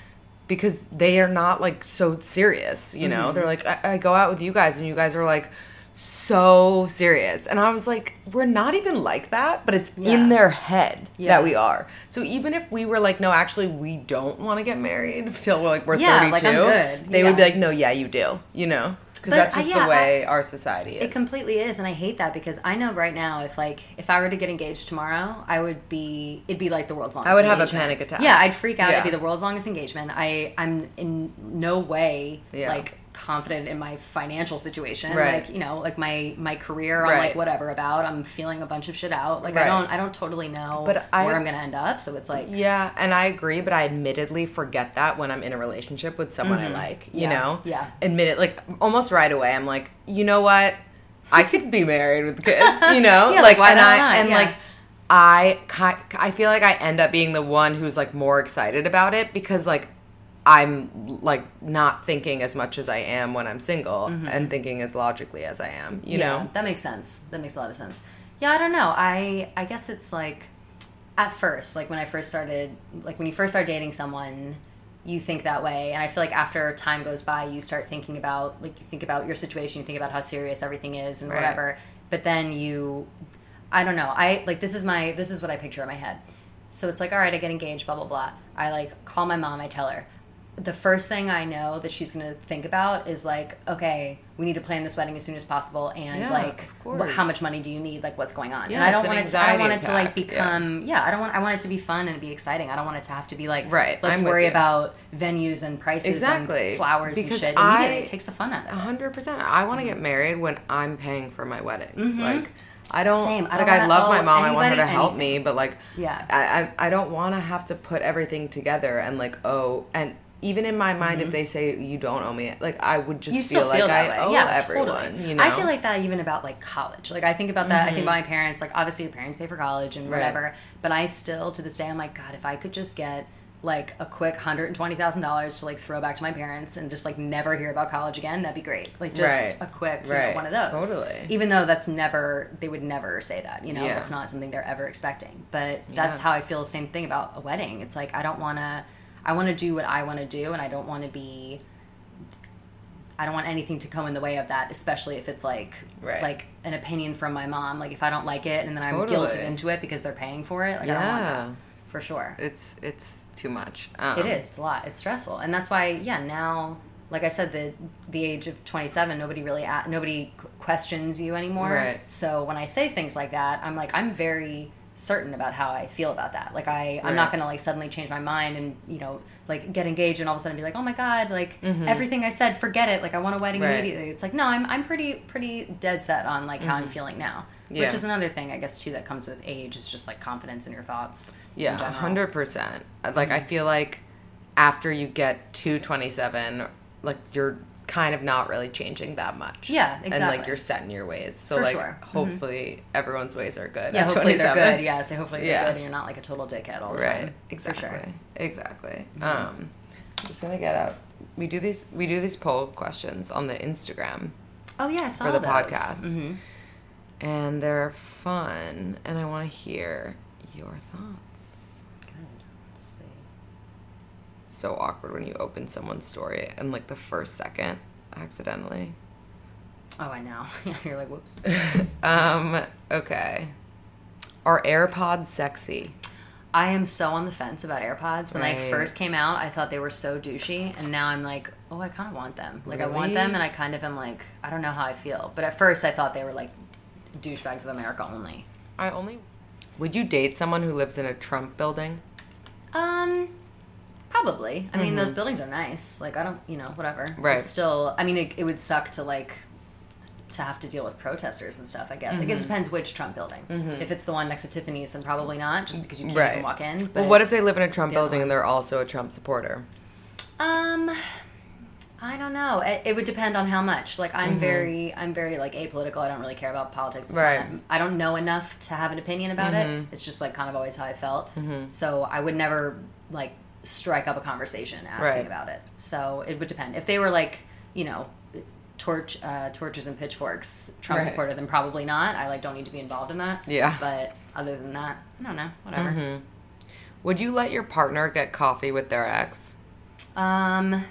Because they are not like so serious, you know. Mm-hmm. They're like, I-, I go out with you guys, and you guys are like so serious, and I was like, we're not even like that, but it's Yeah. in their head Yeah. that we are. So even if we were like, no, actually, we don't want to get married until we're like we're Yeah, 32, like, they would be like, no, yeah, you do, you know, because that's uh, just yeah, the way our society is. It completely is, and I hate that because I know right now if like if I were to get engaged tomorrow, I would be it'd be like the world's longest. I would have a engagement. panic attack. Yeah, I'd freak out. It'd be the world's longest engagement. I I'm in no way like confident in my financial situation. Right. Like, you know, like my my career, I'm Right. like whatever about. I'm feeling a bunch of shit out. Like Right. I don't I don't totally know But I- where I'm gonna end up. So it's like Yeah, and I agree, but I admittedly forget that when I'm in a relationship with someone I like, you Mm-hmm. Yeah, know? yeah. Admit it, like almost right away, I'm like, you know what? I could be married with kids, you know? Yeah, like, why and I, not? And Yeah. like, I, I feel like I end up being the one who's like more excited about it because like I'm like not thinking as much as I am when I'm single and thinking as logically as I am, you Mm-hmm. yeah, know? that makes sense. That makes a lot of sense. Yeah, I don't know. I I guess it's like at first, like when I first started, like when you first start dating someone, you think that way, and I feel like after time goes by, you start thinking about like you think about your situation, you think about how serious everything is and Right. whatever. But then you, I don't know. I like this is my this is what I picture in my head. So it's like, all right, I get engaged, blah blah blah. I like call my mom, I tell her. The first thing I know that she's gonna think about is like, okay, we need to plan this wedding as soon as possible, and Yeah, like, wh- how much money do you need? Like, what's going on? Yeah, and I don't an want it. To, I don't want it to like attack, yeah. become. Yeah. I don't want. I want it to be fun and be exciting. I don't want it to have to be like, Right, Let's I'm worry about venues and prices Exactly. and flowers Because and shit. I- it takes the fun out of it. hundred percent. I want to get married when I'm paying for my wedding. Like, I don't. Mm-hmm. Same. I like, don't I wanna love my owe mom. I want her to help anything. me, but like, Yeah. I I, I don't want to have to put everything together and like, oh, and even in my mind, if they say you don't owe me, like, I would just Mm-hmm. you feel like feel I way. owe yeah, everyone. totally. You know, I feel like that even about like college. Like I think about that. I think about my parents. Like obviously your parents pay for college and Right. whatever. But I still to this day I'm like God. If I could just get like a quick hundred and twenty thousand dollars to like throw back to my parents and just like never hear about college again, that'd be great. Like just Right. a quick you know, one of those. Totally. Even though that's never they would never say that. You know, Yeah. it's not something they're ever expecting. But that's Yeah. how I feel the same thing about a wedding. It's like I don't want to. I want to do what I want to do, and I don't want to be I don't want anything to come in the way of that, especially if it's like Right. like an opinion from my mom. Like if I don't like it and then I'm Totally. guilted into it because they're paying for it, like I don't want Yeah. that for sure. it's it's too much. Um, It is. It's a lot. It's stressful, and that's why yeah now. Like I said, the the age of twenty seven, nobody really a- nobody questions you anymore. Right. So when I say things like that, I'm like I'm very certain about how I feel about that. Like I I'm not gonna like suddenly change my mind and you know like get engaged and all of a sudden be like oh my god like everything I said forget it like I want a wedding Mm-hmm. Right. immediately. It's like no I'm I'm pretty pretty dead set on like how I'm feeling now. Mm-hmm. Yeah. Which is another thing I guess too that comes with age is just like confidence in your thoughts. Yeah, hundred percent. Like I feel like after you get to twenty seven, like you're kind of not really changing that much. Yeah, exactly. And like you're set in your ways. So For like sure. Mhm. hopefully everyone's ways are good. Yeah, hopefully they're good. Yeah, so hopefully they're Yeah. good, and you're not like a total dickhead all the Right. time. Exactly. Sure. Exactly. Um, I'm just gonna get out. We do these. We do these poll questions on the Instagram Oh yeah, I saw for the those. podcast, Mhm. and they're fun. And I want to hear your thoughts. Good. Let's see. So awkward when you open someone's story and like the first second accidentally. Oh, I know. Yeah, you're like, whoops. Um, okay. Are AirPods sexy? I am so on the fence about AirPods. When they Right. first came out, I thought they were so douchey, and now I'm like, oh, I kind of want them. Like, I want them, and I kind of am like, I don't know how I feel. But at first, I thought they were like douchebags of America only. I only Would you date someone who lives in a Trump building? Um, probably. I mean, those buildings are nice. Like, I don't, you know, whatever. Mm-hmm. Right. It's still, I mean, it, it would suck to like to have to deal with protesters and stuff. I guess. I guess Mm-hmm. it depends which Trump building. If it's the one next to Tiffany's, then probably not, just because you can't Right. even walk in. But well, what if they live in a Trump building and they're also a Trump supporter? Um, I don't know. It, it would depend on how much. Like I'm very, I'm very like apolitical. I don't really care about politics. Mm-hmm. Right. Mm-hmm. not- I don't know enough to have an opinion about it. It's just like kind of always how I felt. So I would never like strike up a conversation asking Right. about it. So it would depend. If they were like, you know. Torch, uh, torches and pitchforks, Trump Right. supporter, then probably not. I like don't need to be involved in that. Yeah. But other than that, I don't know. Whatever. Would you let your partner get coffee with their ex? Um,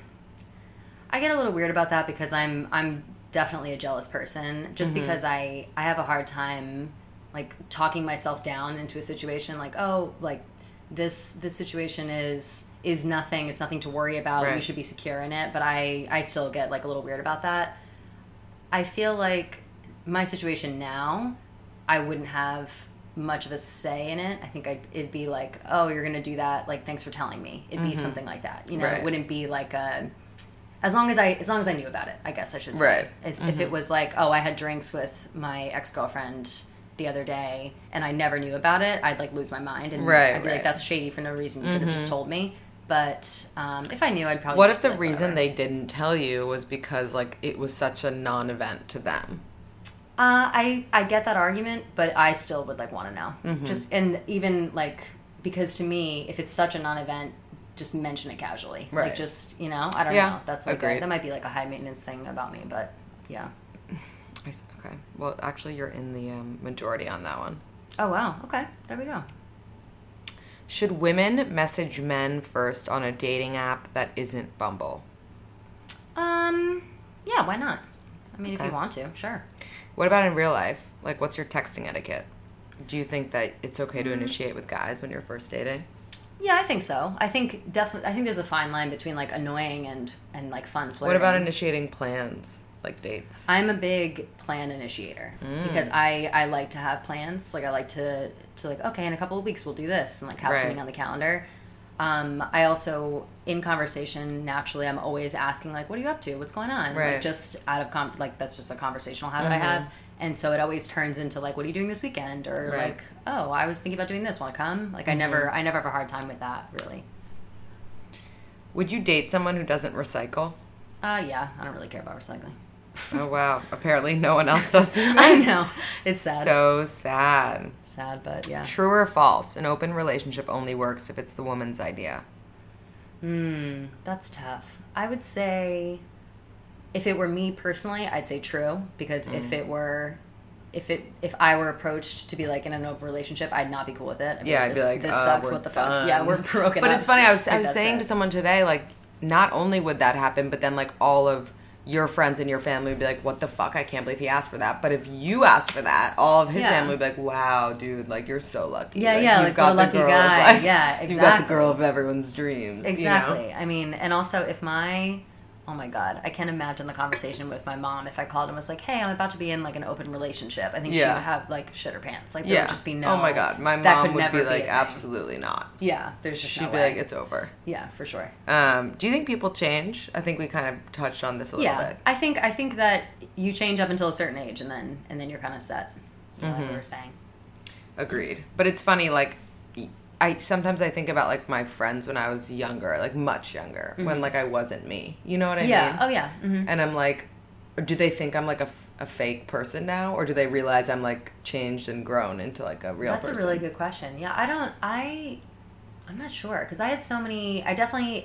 I get a little weird about that because I'm I'm definitely a jealous person. Just because I I have a hard time like talking myself down into a situation like oh like this this situation is is nothing it's nothing to worry about you should be secure in it but i i still get like a little weird about that. I feel like my situation now i wouldn't have much of a say in it. I think I'd, it'd be like oh you're gonna do that like thanks for telling me. It'd be mm-hmm. something like that you know? Right. it wouldn't be like a as long as I as long as I knew about it, I guess I should say. Right. It's, If mm-hmm. it was like, oh, I had drinks with my ex girlfriend the other day and I never knew about it, I'd like lose my mind and Right, I'd be right. like, that's shady for no reason. You could have just told me. But um, if I knew, I'd probably. What if the like, reason whatever. they didn't tell you was because like it was such a non-event to them? Uh, I I get that argument, but I still would like want to know. Mm-hmm. Just and even like because to me, if it's such a non-event, just mention it casually. Right. Like just you know, I don't Yeah, know. That's like a, that might be like a high maintenance thing about me, but yeah. I Okay. Well, actually, you're in the um, majority on that one. Oh wow. Okay. There we go. Should women message men first on a dating app that isn't Bumble? Um. Yeah. Why not? I mean, if you want to, sure. What about in real life? Like, what's your texting etiquette? Do you think that it's okay Mm-hmm. to initiate with guys when you're first dating? Yeah, I think so. I think definitely. I think there's a fine line between like annoying and and like fun flirting. What about initiating plans, like dates? I'm a big plan initiator Mm. because I I like to have plans. Like I like to to like okay, in a couple of weeks we'll do this and like have Right. something on the calendar. Um, I also in conversation naturally I'm always asking like what are you up to? What's going on? Right. Like just out of com- like that's just a conversational habit I Mm-hmm. have. And so it always turns into like what are you doing this weekend or Right. like oh I was thinking about doing this want to come like I never Mm-hmm. I never have a hard time with that really. Would you date someone who doesn't recycle? Uh yeah I don't really care about recycling. Oh wow! Apparently, no one else does. either. I know it's sad So sad. sad but yeah. True or false? An open relationship only works if it's the woman's idea. Hmm, that's tough. I would say if it were me personally, I'd say true because Mm. if it were if it if I were approached to be like in an open relationship, I'd not be cool with it. I'd Yeah, I'd this, be like, this uh, sucks. What the fuck? done. Yeah, we're broken. But up. it's funny. I was Like, I was saying it. to someone today, like, not only would that happen, but then like all of your friends and your family would be like, "What the fuck? I can't believe he asked for that." But if you asked for that, all of his Yeah. family would be like, "Wow, dude, like you're so lucky." Yeah, yeah, you've like, a lucky girl of, guy. like- Yeah, You've got the girl of everyone's dreams. you know? Exactly. I mean, and also if my oh my god, I can't imagine the conversation with my mom if I called and was like, "Hey, I'm about to be in like an open relationship." I think she would have like shit her pants. Like there Yeah. would just be no. oh my god, my mom would never be like. "Absolutely not." Yeah, there's just She'd no be way. like, "It's over." yeah, for sure. Um, do you think people change? I think we kind of touched on this a little yeah bit. i think i think that you change up until a certain age and then and then you're kind of set Mm-hmm. we were saying Agreed. But it's funny, like I sometimes I think about like my friends when I was younger, like much younger, when like I wasn't me. You know what I Mm-hmm. yeah mean? oh yeah hmm And I'm like, do they think I'm like a, a fake person now, or do they realize I'm like changed and grown into like a real? Person? That's person? a really good question yeah i don't i i'm not sure because i had so many i definitely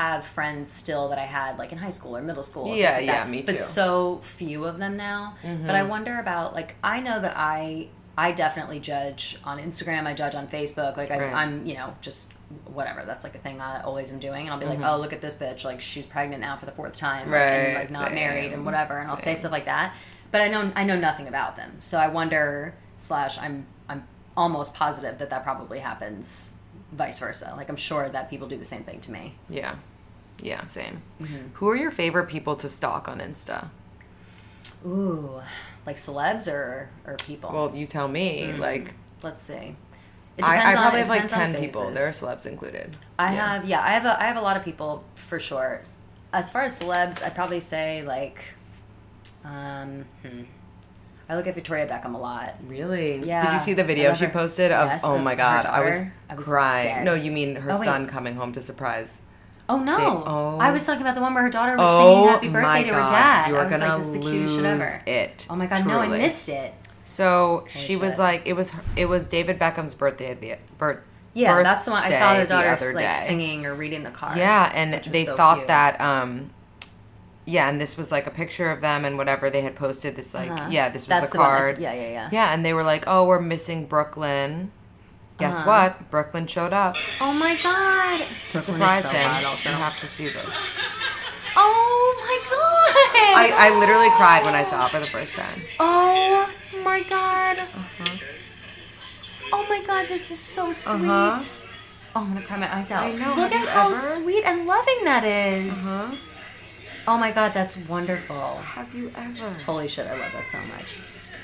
have friends still that i had like in high school or middle school Yeah, like yeah, that, me too. but so few of them now but i wonder about like i know that i i definitely judge on instagram i judge on facebook like I, Right. i'm you know just whatever that's like a thing i always am doing and i'll be like oh look at this bitch like she's pregnant now for the fourth time like, and like not married and whatever and i'll say stuff like that but i know i know nothing about them so i wonder slash i'm i'm almost positive that that probably happens vice versa like i'm sure that people do the same thing to me Yeah, yeah, same. Mm-hmm. Who are your favorite people to stalk on Insta? ooh like celebs or or people Well, you tell me. Mm. Like, let's see it I, I on- probably it have like ten people. There are celebs included. I Yeah. have yeah, I have a I have a lot of people for sure. As far as celebs, I'd probably say like um hmm. I look at Victoria Beckham a lot. Really? Yeah. Did you see the video she posted of? Yes, oh of my god, I was. I was crying. dead. No, you mean her Oh, son coming home to surprise? Oh no. They- oh. I was talking about the one where her daughter was Oh singing happy birthday to her dad. you're I was like, this is the cutest shit ever. it, Oh my god, no, I missed it. So she was like, it was it was David Beckham's birthday. The birth. Yeah, that's the one I saw the daughter other like day. singing or reading the card. Yeah, and they so thought cute. that um yeah, and this was like a picture of them and whatever they had posted this like Uh-huh. yeah, this was That's the the card. yeah, yeah, yeah. Yeah, and they were like, "Oh, we're missing Brooklyn." Guess Uh-huh. what? Brooklyn showed up Oh my god. to Brooklyn surprise so him. hot also. You have to see this. Oh my god. I, I literally cried when I saw it for the first time. Oh my god. Uh-huh. Oh my god, this is so sweet. Uh-huh. Oh, I'm gonna cry my eyes out. I know, Look have at how ever? sweet and loving that is. Huh? Oh my god, that's wonderful. Have you ever? Holy shit, I love that so much.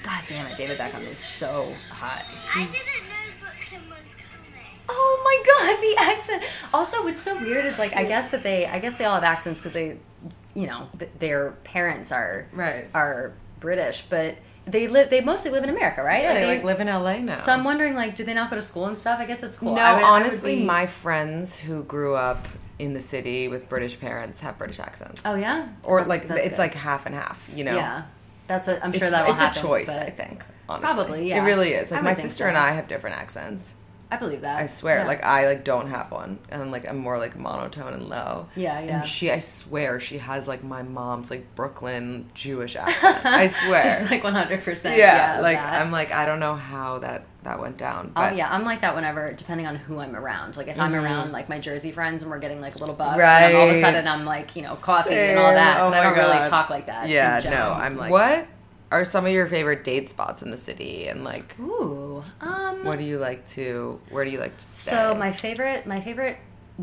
God damn it, David Beckham is so hot. I Oh my god, the accent. Also, what's so weird is like I guess that they I guess they all have accents because they you know th- their parents are Right. are British, but they live they mostly live in America, right? Yeah, they like live in LA now. So I'm wondering, like, do they not go to school and stuff? I guess it's cool. No, would- honestly, be- my friends who grew up in the city with British parents have British accents. oh yeah, or That's- like that's it's good. like half and half, you know. yeah, that's what I'm sure that will it's a choice, I think. Honestly. Probably, yeah. It really is. Like my sister so. and I have different accents. I believe that. I swear, Yeah. like I like don't have one, and like I'm more like monotone and low. Yeah, yeah. And she, I swear, she has like my mom's like Brooklyn Jewish accent. I swear. just like 100. percent yeah, like I'm like I don't know how that that went down. Oh But yeah, I'm like that whenever, depending on who I'm around. Like if I'm mm-hmm. around like my Jersey friends and we're getting like a little buck, and all of a sudden I'm like you know coffee and all that, Same. Oh but I don't really talk like that. Yeah, no. I'm like what are some of your favorite date spots in the city, and like Ooh, um, what do you like to? Where do you like to stay? So my favorite, my favorite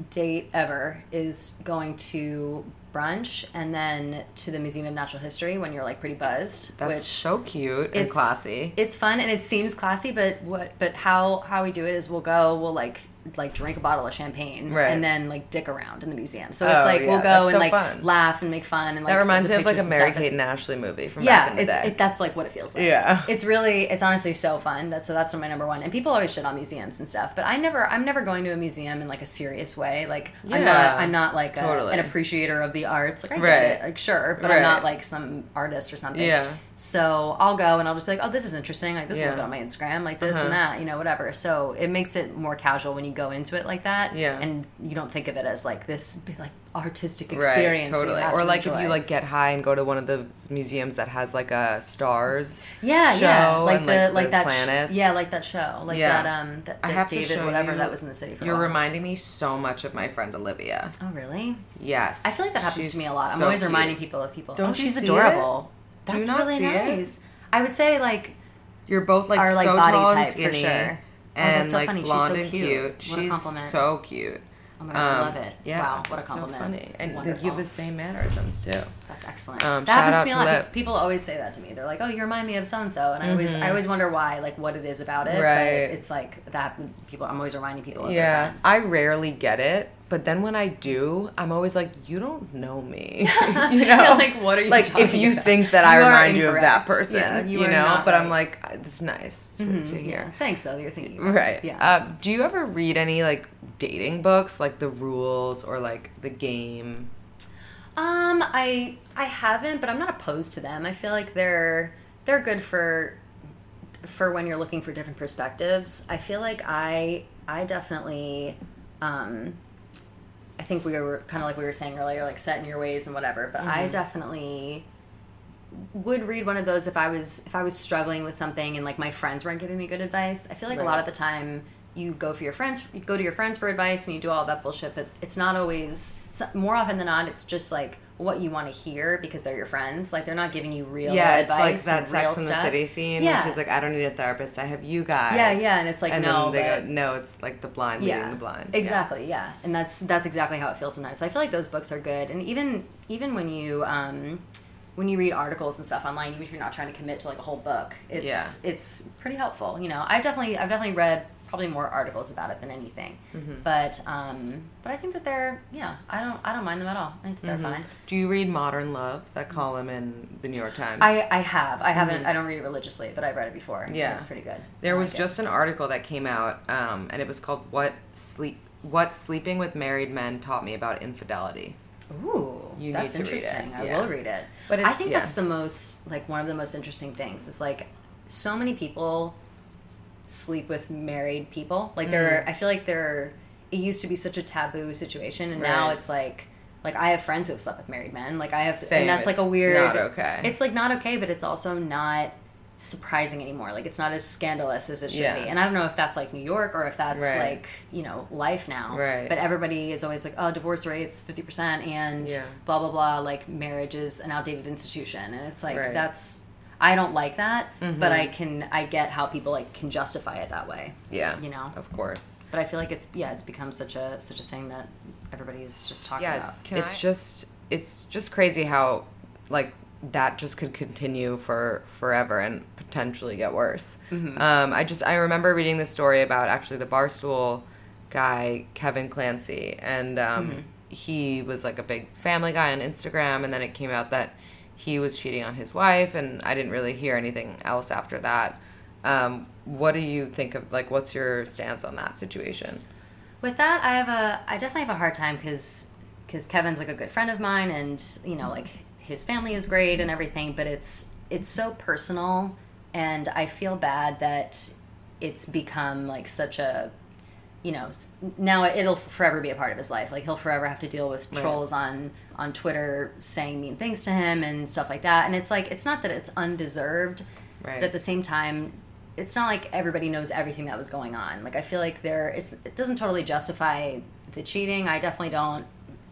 date ever is going to brunch and then to the Museum of Natural History when you're like pretty buzzed. that's which so cute and it's- classy. It's fun and it seems classy, but what? But how how we do it is we'll go, we'll like like drink a bottle of champagne Right. and then like dick around in the museum. So it's Oh, like yeah, we'll go that's and so like fun. laugh and make fun and like that reminds me of like a Mary. Kate and Ashley movie from yeah, back in the it's day. it, that's like what it feels like. Yeah. it's really it's honestly so fun. That's so that's my number one. And people always shit on museums and stuff, but I never I'm never going to a museum in like a serious way. Like I'm not I'm not like a, Totally. an appreciator of the arts. Like I Right. get it, like sure, but Right. I'm not like some artist or something. Yeah. So I'll go and I'll just be like, oh, this is interesting. Like this Yeah. look on my Instagram, like this Uh-huh. and that, you know, whatever. So it makes it more casual when you go into it like that. Yeah. And you don't think of it as like this like artistic experience. you totally. Or to like if you like get high and go to one of the museums that has like a stars. Yeah, yeah, like and, the like, like, the that. sh- yeah, like that show, like Yeah. that. Um, that, I that have to David, show whatever you- that was in the city for. You're while. reminding me so much of my friend Olivia. Oh, really? Yes, I feel like that happens She's to me a lot. I'm so always cute. reminding people of people. Don't oh, she's adorable. Do you That's not really see it? nice. I would say like You're both like Our, like, so body tall type, and for sure. Oh, and that's so like funny. She's blonde so and cute. cute. What a She's compliment. so cute. oh my god, I Um, love it. Yeah, wow, what a compliment. So funny, and you Wonderful. have the same mannerisms too. That's excellent. Um, that shout happens out to me a lot. Lip. People always say that to me. They're like, "Oh, you remind me of so and so," and I always, I always wonder why, like what it is about it. Mm-hmm. Right. But it's like that. People, I'm always reminding people of their Yeah, friends. I rarely get it, but then when I do, I'm always like, "You don't know me," you know. Like, what are you like? If you about? think that I You remind you of that person, Yeah, you you, know. But I'm. Mm-hmm. like, it's nice to, to hear. Thanks, though. You're thinking about it. Right. Yeah. Uh, do you ever read any like dating books, like the rules or like the game? Um, I I haven't, but I'm not opposed to them. I feel like they're they're good for for when you're looking for different perspectives. I feel like I I definitely um I think we were kind of like we were saying earlier, like set in your ways and whatever. But I mm-hmm. definitely would read one of those if I was if I was struggling with something and like my friends weren't giving me good advice. I feel like a lot of the time you go for your friends, you go to your friends for advice and you do all that bullshit, but it's not always. More often than not, it's just like what you want to hear because they're your friends. Like they're not giving you real advice. yeah, it's like advice. that Sex in the. City scene, Yeah. she's like, I don't need a therapist, I have you guys. Yeah, yeah, and it's like and no, they but- go, no, it's like the blind leading the blind. Exactly, yeah. And that's that's exactly how it feels sometimes. So I feel like those books are good. And even even when you um when you read articles and stuff online, even if you're not trying to commit to like a whole book, it's it's pretty helpful. You know, I've definitely I've definitely read probably more articles about it than anything. Mm-hmm. But um but I think that they're yeah, I don't I don't mind them at all. I think that Mm-hmm. they're fine. Do you read Modern Love, that column in the New York Times? I, I have. I haven't I don't read it religiously, but I've read it before. Mm-hmm. Yeah. It's pretty good. There was like it. just an article that came out, um, and it was called "What Sleep What Sleeping with Married Men Taught Me About Infidelity." Ooh, You that's need to read it, interesting. I yeah. will read it. But I think yeah. that's the most like one of the most interesting things. Is like so many people sleep with married people. Like there, Mm. I feel like there. It used to be such a taboo situation, and now it's like. Like I have friends who have slept with married men. Like I have, Same, and that's like a weird. not okay. It's like not okay, but it's also not surprising anymore. Like it's not as scandalous as it should Yeah. be. And I don't know if that's like New York or if that's Right. like you know life now. Right. But everybody is always like, oh, divorce rates fifty percent, and Yeah. blah blah blah. Like marriage is an outdated institution, and it's like Right. That's. I don't like that, but I can. I get how people like can justify it that way. Yeah, You know. of course. But I feel like it's yeah, it's become such a such a thing that everybody's just talking Yeah, about. it's just it's just crazy how like that just could continue for forever and potentially get worse. Mm-hmm. Um, I just I remember reading this story about actually the barstool guy Kevin Clancy, and um, he was like a big family guy on Instagram, and then it came out that he was cheating on his wife, and I didn't really hear anything else after that. Um, what do you think of like? What's your stance on that situation? With that, I have a I definitely have a hard time because because Kevin's like a good friend of mine, and you know like his family is great and everything, but it's it's so personal, and I feel bad that it's become like such a you know now it'll forever be a part of his life like he'll forever have to deal with Right. trolls on on twitter saying mean things to him and stuff like that. And it's like it's not that it's undeserved Right. but at the same time it's not like everybody knows everything that was going on. Like i feel like there it doesn't totally justify the cheating. I definitely don't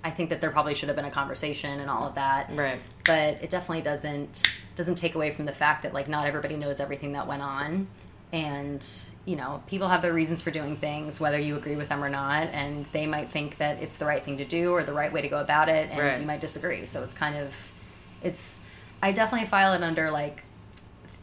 i think that there probably should have been a conversation and all of that. Right. but it definitely doesn't doesn't take away from the fact that like not everybody knows everything that went on and you know people have their reasons for doing things whether you agree with them or not and they might think that it's the right thing to do or the right way to go about it and Right. you might disagree so it's kind of it's i definitely file it under like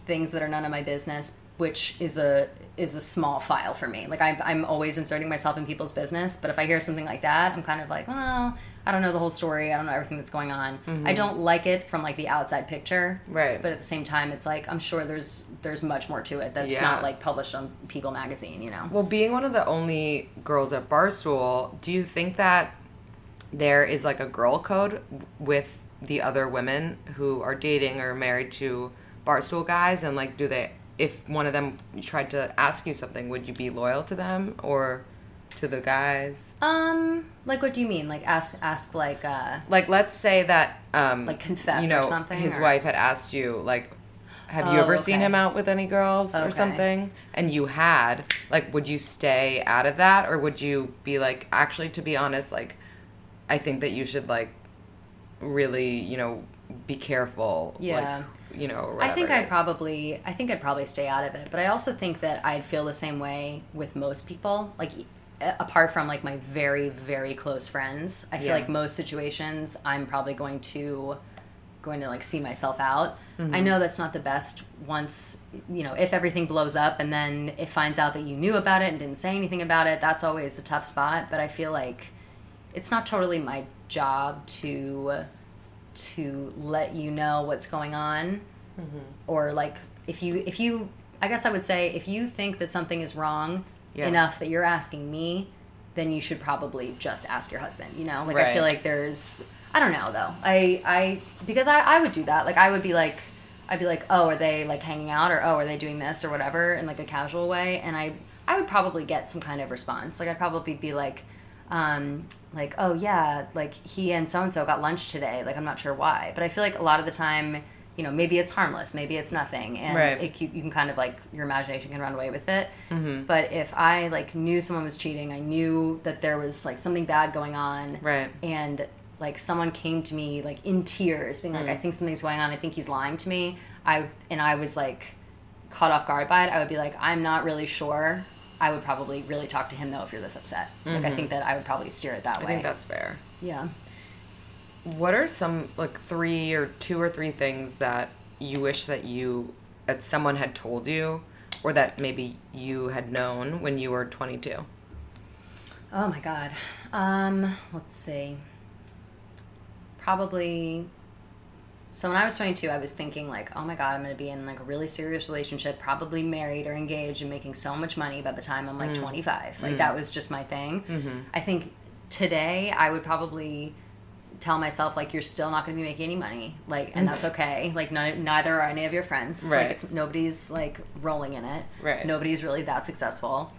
things that are none of my business which is a is a small file for me like I'm, I'm always inserting myself in people's business but if i hear something like that i'm kind of like well i don't know the whole story i don't know everything that's going on i don't like it from like the outside picture Mm-hmm. Right. but at the same time it's like i'm sure there's there's much more to it that's Yeah. not like published on people magazine you know Well, being one of the only girls at Barstool, do you think that there is like a girl code with the other women who are dating or married to Barstool guys? And like, do they, if one of them tried to ask you something, would you be loyal to them or to the guys? um like what do you mean like ask ask like uh Like, let's say that, um, Like confess you or know, something, His or- wife had asked you, like, have you Oh, ever seen him out with any girls or something? And you had, like, would you stay out of that, or would you be like, actually, to be honest, like, I think that you should like really, you know, be careful. Yeah. Like, you know. Or I think I'd probably I think I'd probably stay out of it, but I also think that I'd feel the same way with most people. Like apart from like my very very close friends, I feel Yeah. like most situations I'm probably going to going to like see myself out. Mm-hmm. I know that's not the best once, you know, if everything blows up and then it finds out that you knew about it and didn't say anything about it, that's always a tough spot, but I feel like it's not totally my job to to let you know what's going on or like if you if you i guess i would say if you think that something is wrong Yeah. enough that you're asking me then you should probably just ask your husband you know? Like i feel like there's i don't know though. I i because i i would do that. Like i would be like i'd be like oh are they like hanging out? or oh are they doing this? or whatever in like a casual way. And i i would probably get some kind of response. Like i'd probably be like um, like, oh yeah, like he and so and so got lunch today. Like I'm not sure why, but I feel like a lot of the time, you know, maybe it's harmless, maybe it's nothing, and Right. it, you, you can kind of like your imagination can run away with it. Mm-hmm. But if I like knew someone was cheating, I knew that there was like something bad going on, Right. and like someone came to me like in tears, being like, Mm. I think something's going on. I think he's lying to me. I and I was like caught off guard by it. I would be like, I'm not really sure. I would probably really talk to him though if you're this upset. Like I think that I would probably steer it that Mm-hmm. I think that's fair. yeah. What are some like three or two or three things that you wish that you that someone had told you or that maybe you had known when you were 22? Oh my god. Um, let's see. Probably. So when I was 22, I was thinking like, oh my god, I'm going to be in like a really serious relationship, probably married or engaged, and making so much money by the time I'm like mm. 25. Like mm. that was just my thing. Mm-hmm. I think today I would probably tell myself like you're still not going to be making any money like and that's okay like none, neither are any of your friends Right. like it's nobody's like rolling in it Right. nobody's really that successful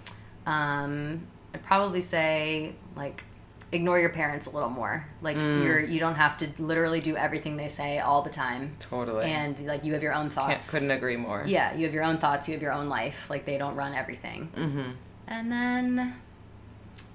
um i'd probably say like ignore your parents a little more like Mm. you're you don't have to literally do everything they say all the time Totally. and like you have your own Can't, thoughts couldn't agree more. yeah you have your own thoughts you have your own life like they don't run everything Mm-hmm. and then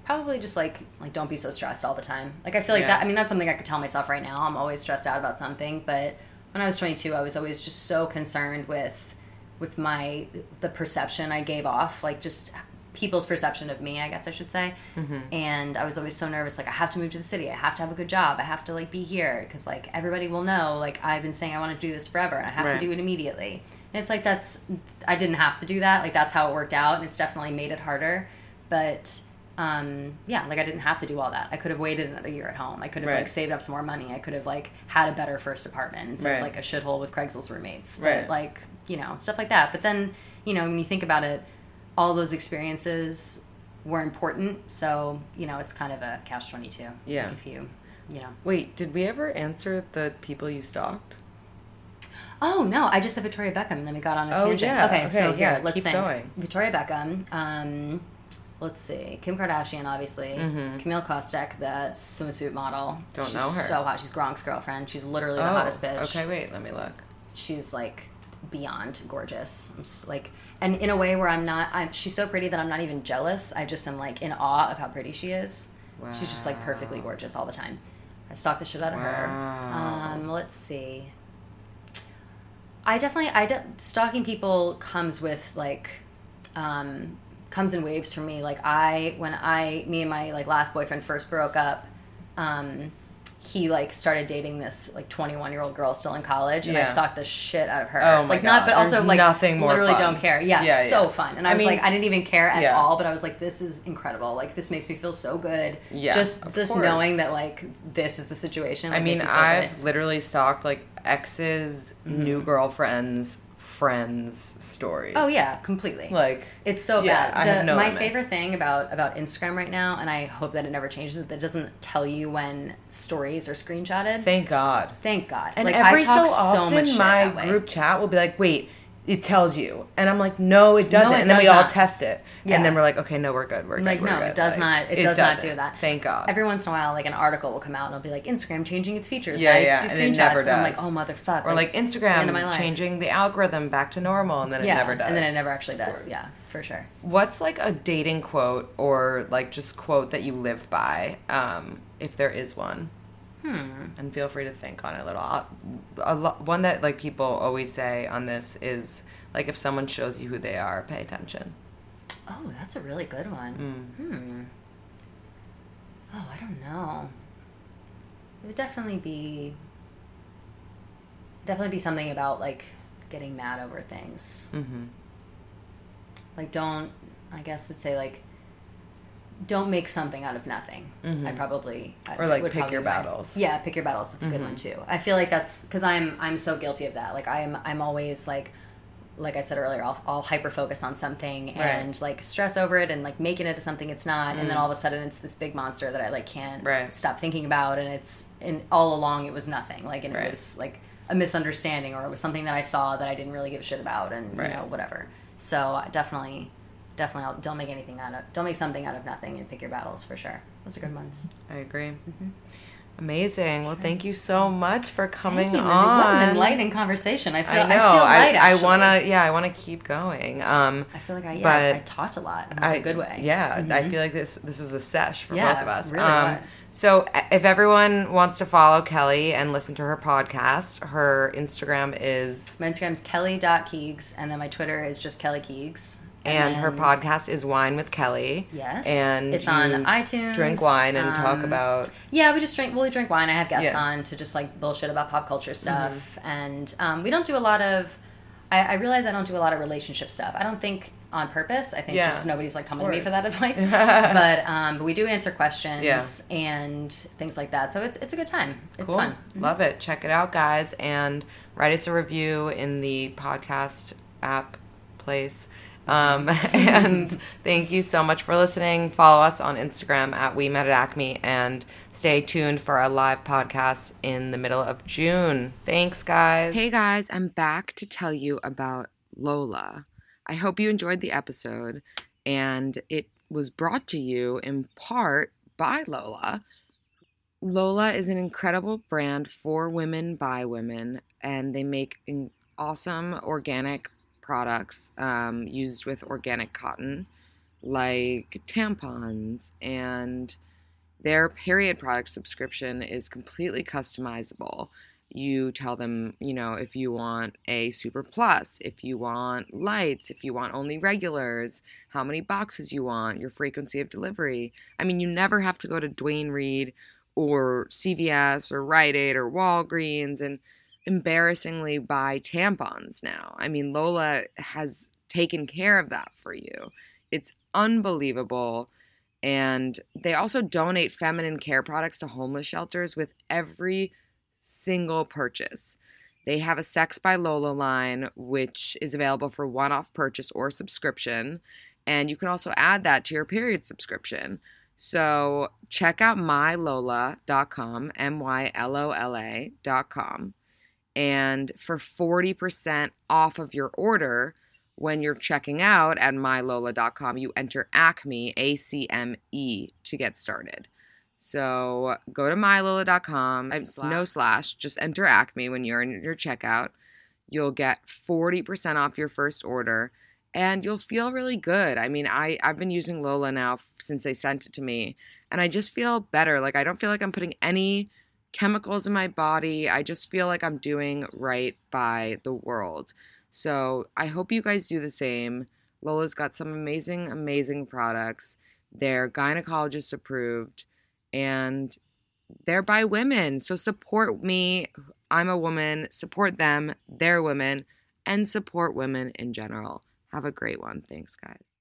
probably just like like don't be so stressed all the time. Like i feel like Yeah. that i mean that's something i could tell myself right now. I'm always stressed out about something but when i was 22 i was always just so concerned with with my the perception i gave off like just people's perception of me i guess i should say. Mm-hmm. And i was always so nervous like i have to move to the city. I have to have a good job. I have to like be here because like everybody will know like i've been saying i want to do this forever. And i have Right. to do it immediately. And it's like that's i didn't have to do that. Like that's how it worked out and it's definitely made it harder. But um, yeah, like I didn't have to do all that. I could have waited another year at home. I could have Right. like saved up some more money. I could have like had a better first apartment instead Right. of like a shithole with Craigslist roommates. Right. But, like you know stuff like that. But then you know when you think about it, all those experiences were important. So you know it's kind of a catch twenty two. Yeah. Like if you you know. Wait, did we ever answer the people you stalked? Oh no, I just said Victoria Beckham, and then we got on a Oh, tangent. yeah. Okay, so Okay, yeah, here, let's keep think. going. Victoria Beckham. Um, let's see, Kim Kardashian, obviously. Camille Kostek, the swimsuit model. Mm-hmm. Don't She's know her. So hot. She's Gronk's girlfriend. She's literally the oh, hottest bitch. okay. Wait, let me look. She's like beyond gorgeous. Like, and in a way where I'm not. I'm. She's so pretty that I'm not even jealous. I just am like in awe of how pretty she is. Wow. She's just like perfectly gorgeous all the time. I stalk the shit out of her. Wow. Um, let's see. I definitely I de- stalking people comes with like um comes in waves for me. Like I when I me and my like last boyfriend first broke up, um he like started dating this like 21 year old girl still in college and I stalked the shit out of her. Oh my like not God. but also There's like nothing more literally fun. don't care. Yeah, Yeah, so yeah. fun. And I, I was mean, like I didn't even care at yeah. all, but I was like this is incredible. Like this makes me feel so good. Yeah, Just just course. knowing that like this is the situation. I mean, me I've good. literally stalked like exes, Mm-hmm. new girlfriends, friends stories. Oh yeah, completely. Like It's so Yeah, bad. I The- have no my limits. favorite thing about about Instagram right now, and I hope that it never changes, that it doesn't tell you when stories are screenshotted. thank God. Thank God. And like every I talk so so, often, much my group chat will be like, "Wait, it tells you," and I'm like, "No, it doesn't." it and then we all not. test it, Yeah. and then we're like, "Okay, no, we're good. We're good. Like we're no, good." it does Like, not. It, does not do that. Thank God. Every once in a while, like an article will come out and it'll be like Instagram changing its features. Yeah, yeah, and it never And I'm like, does. oh motherfuck. or like it's the end of my Instagram changing the algorithm back to normal, and then Yeah, it never does. and then it never actually does. Yeah, for sure. What's like a dating quote or like just quote that you live by, um, if there is one? Hmm. And feel free to think on it a little. A lo- one that like people always say on this is like if someone shows you who they are, pay attention. Oh, that's a really good one. Mm. Hmm. Oh, I don't know. It would definitely be definitely be something about like getting mad over things. Mm-hmm. Like don't I guess it'd say like don't make something out of nothing. I probably I- Mm-hmm. Or, like, would pick your battles. Mm-hmm. Yeah, pick your battles. That's a good one too. I feel like that's because I'm I'm so guilty of that. Like I'm I'm always like like I said earlier, I'll, I'll hyper focus on something and like stress over it and like making it something it's not, and then all of a sudden it's this big monster that I like can't Mm. Right. stop thinking about, and it's and all along it was nothing, like and Right. it was like a misunderstanding or it was something that I saw that I didn't really give a shit about, and Right. you know whatever. So definitely, definitely, I'll, don't make anything out of don't make something out of nothing and pick your battles for sure. Those are good ones. I agree. Amazing. Well, thank you so much for coming Thank you, on. What an enlightening conversation. I feel I know. I, feel light. I, actually. wanna. Yeah, I wanna keep going. Um, I feel like I yeah, but I, I talked a lot in I- a good way. Yeah, I feel like this this was a sesh for Yeah, both of us. Um, really was. So if everyone wants to follow Kelly and listen to her podcast, her Instagram is My Instagram's kelly.keegs, and then my Twitter is just Kelly Keegs. And her podcast is Whine with Kelly. Yes. and It's on iTunes, Drink wine and talk um, about Yeah, we just drink. Well, we drink wine. I have guests Yeah. on to just like bullshit about pop culture stuff, Mm-hmm. and um, we don't do a lot of. I, I realize I don't do a lot of relationship stuff. I don't think on purpose. I think Yeah. just nobody's like coming to me for that advice. but um, but we do answer questions Yeah. and things like that. So it's it's a good time. It's Cool. fun. Love it. Check it out, guys, and write us a review in the podcast app place. Um, and thank you so much for listening. Follow us on Instagram at We Met at Acme and stay tuned for our live podcast in the middle of June. Thanks, guys. Hey guys, I'm back to tell you about Lola. I hope you enjoyed the episode, and it was brought to you in part by Lola. Lola is an incredible brand for women by women, and they make awesome organic products um, used with organic cotton, like tampons, and their period product subscription is completely customizable. You tell them, you know, if you want a super plus, if you want lights, if you want only regulars, how many boxes you want, your frequency of delivery. I mean, you never have to go to Duane Reade or CVS or Rite Aid or Walgreens and embarrassingly buy tampons now. I mean, Lola has taken care of that for you. It's unbelievable. And they also donate feminine care products to homeless shelters with every single purchase. They have a Sex by Lola line, which is available for one off purchase or subscription. And you can also add that to your period subscription. So check out mylola.com, M Y L O L A.com. And for 40% off of your order, when you're checking out at mylola.com, you enter ACME, A C M E, to get started. So go to mylola.com, it's no slash, just enter Acme when you're in your checkout. You'll get 40% off your first order and you'll feel really good. I mean, I, I've been using Lola now since they sent it to me and I just feel better. Like, I don't feel like I'm putting any chemicals in my body. I just feel like I'm doing right by the world. So I hope you guys do the same. Lola's got some amazing, amazing products. They're gynecologist approved and they're by women. So support me. I'm a woman. Support them. They're women. And support women in general. Have a great one. Thanks, guys.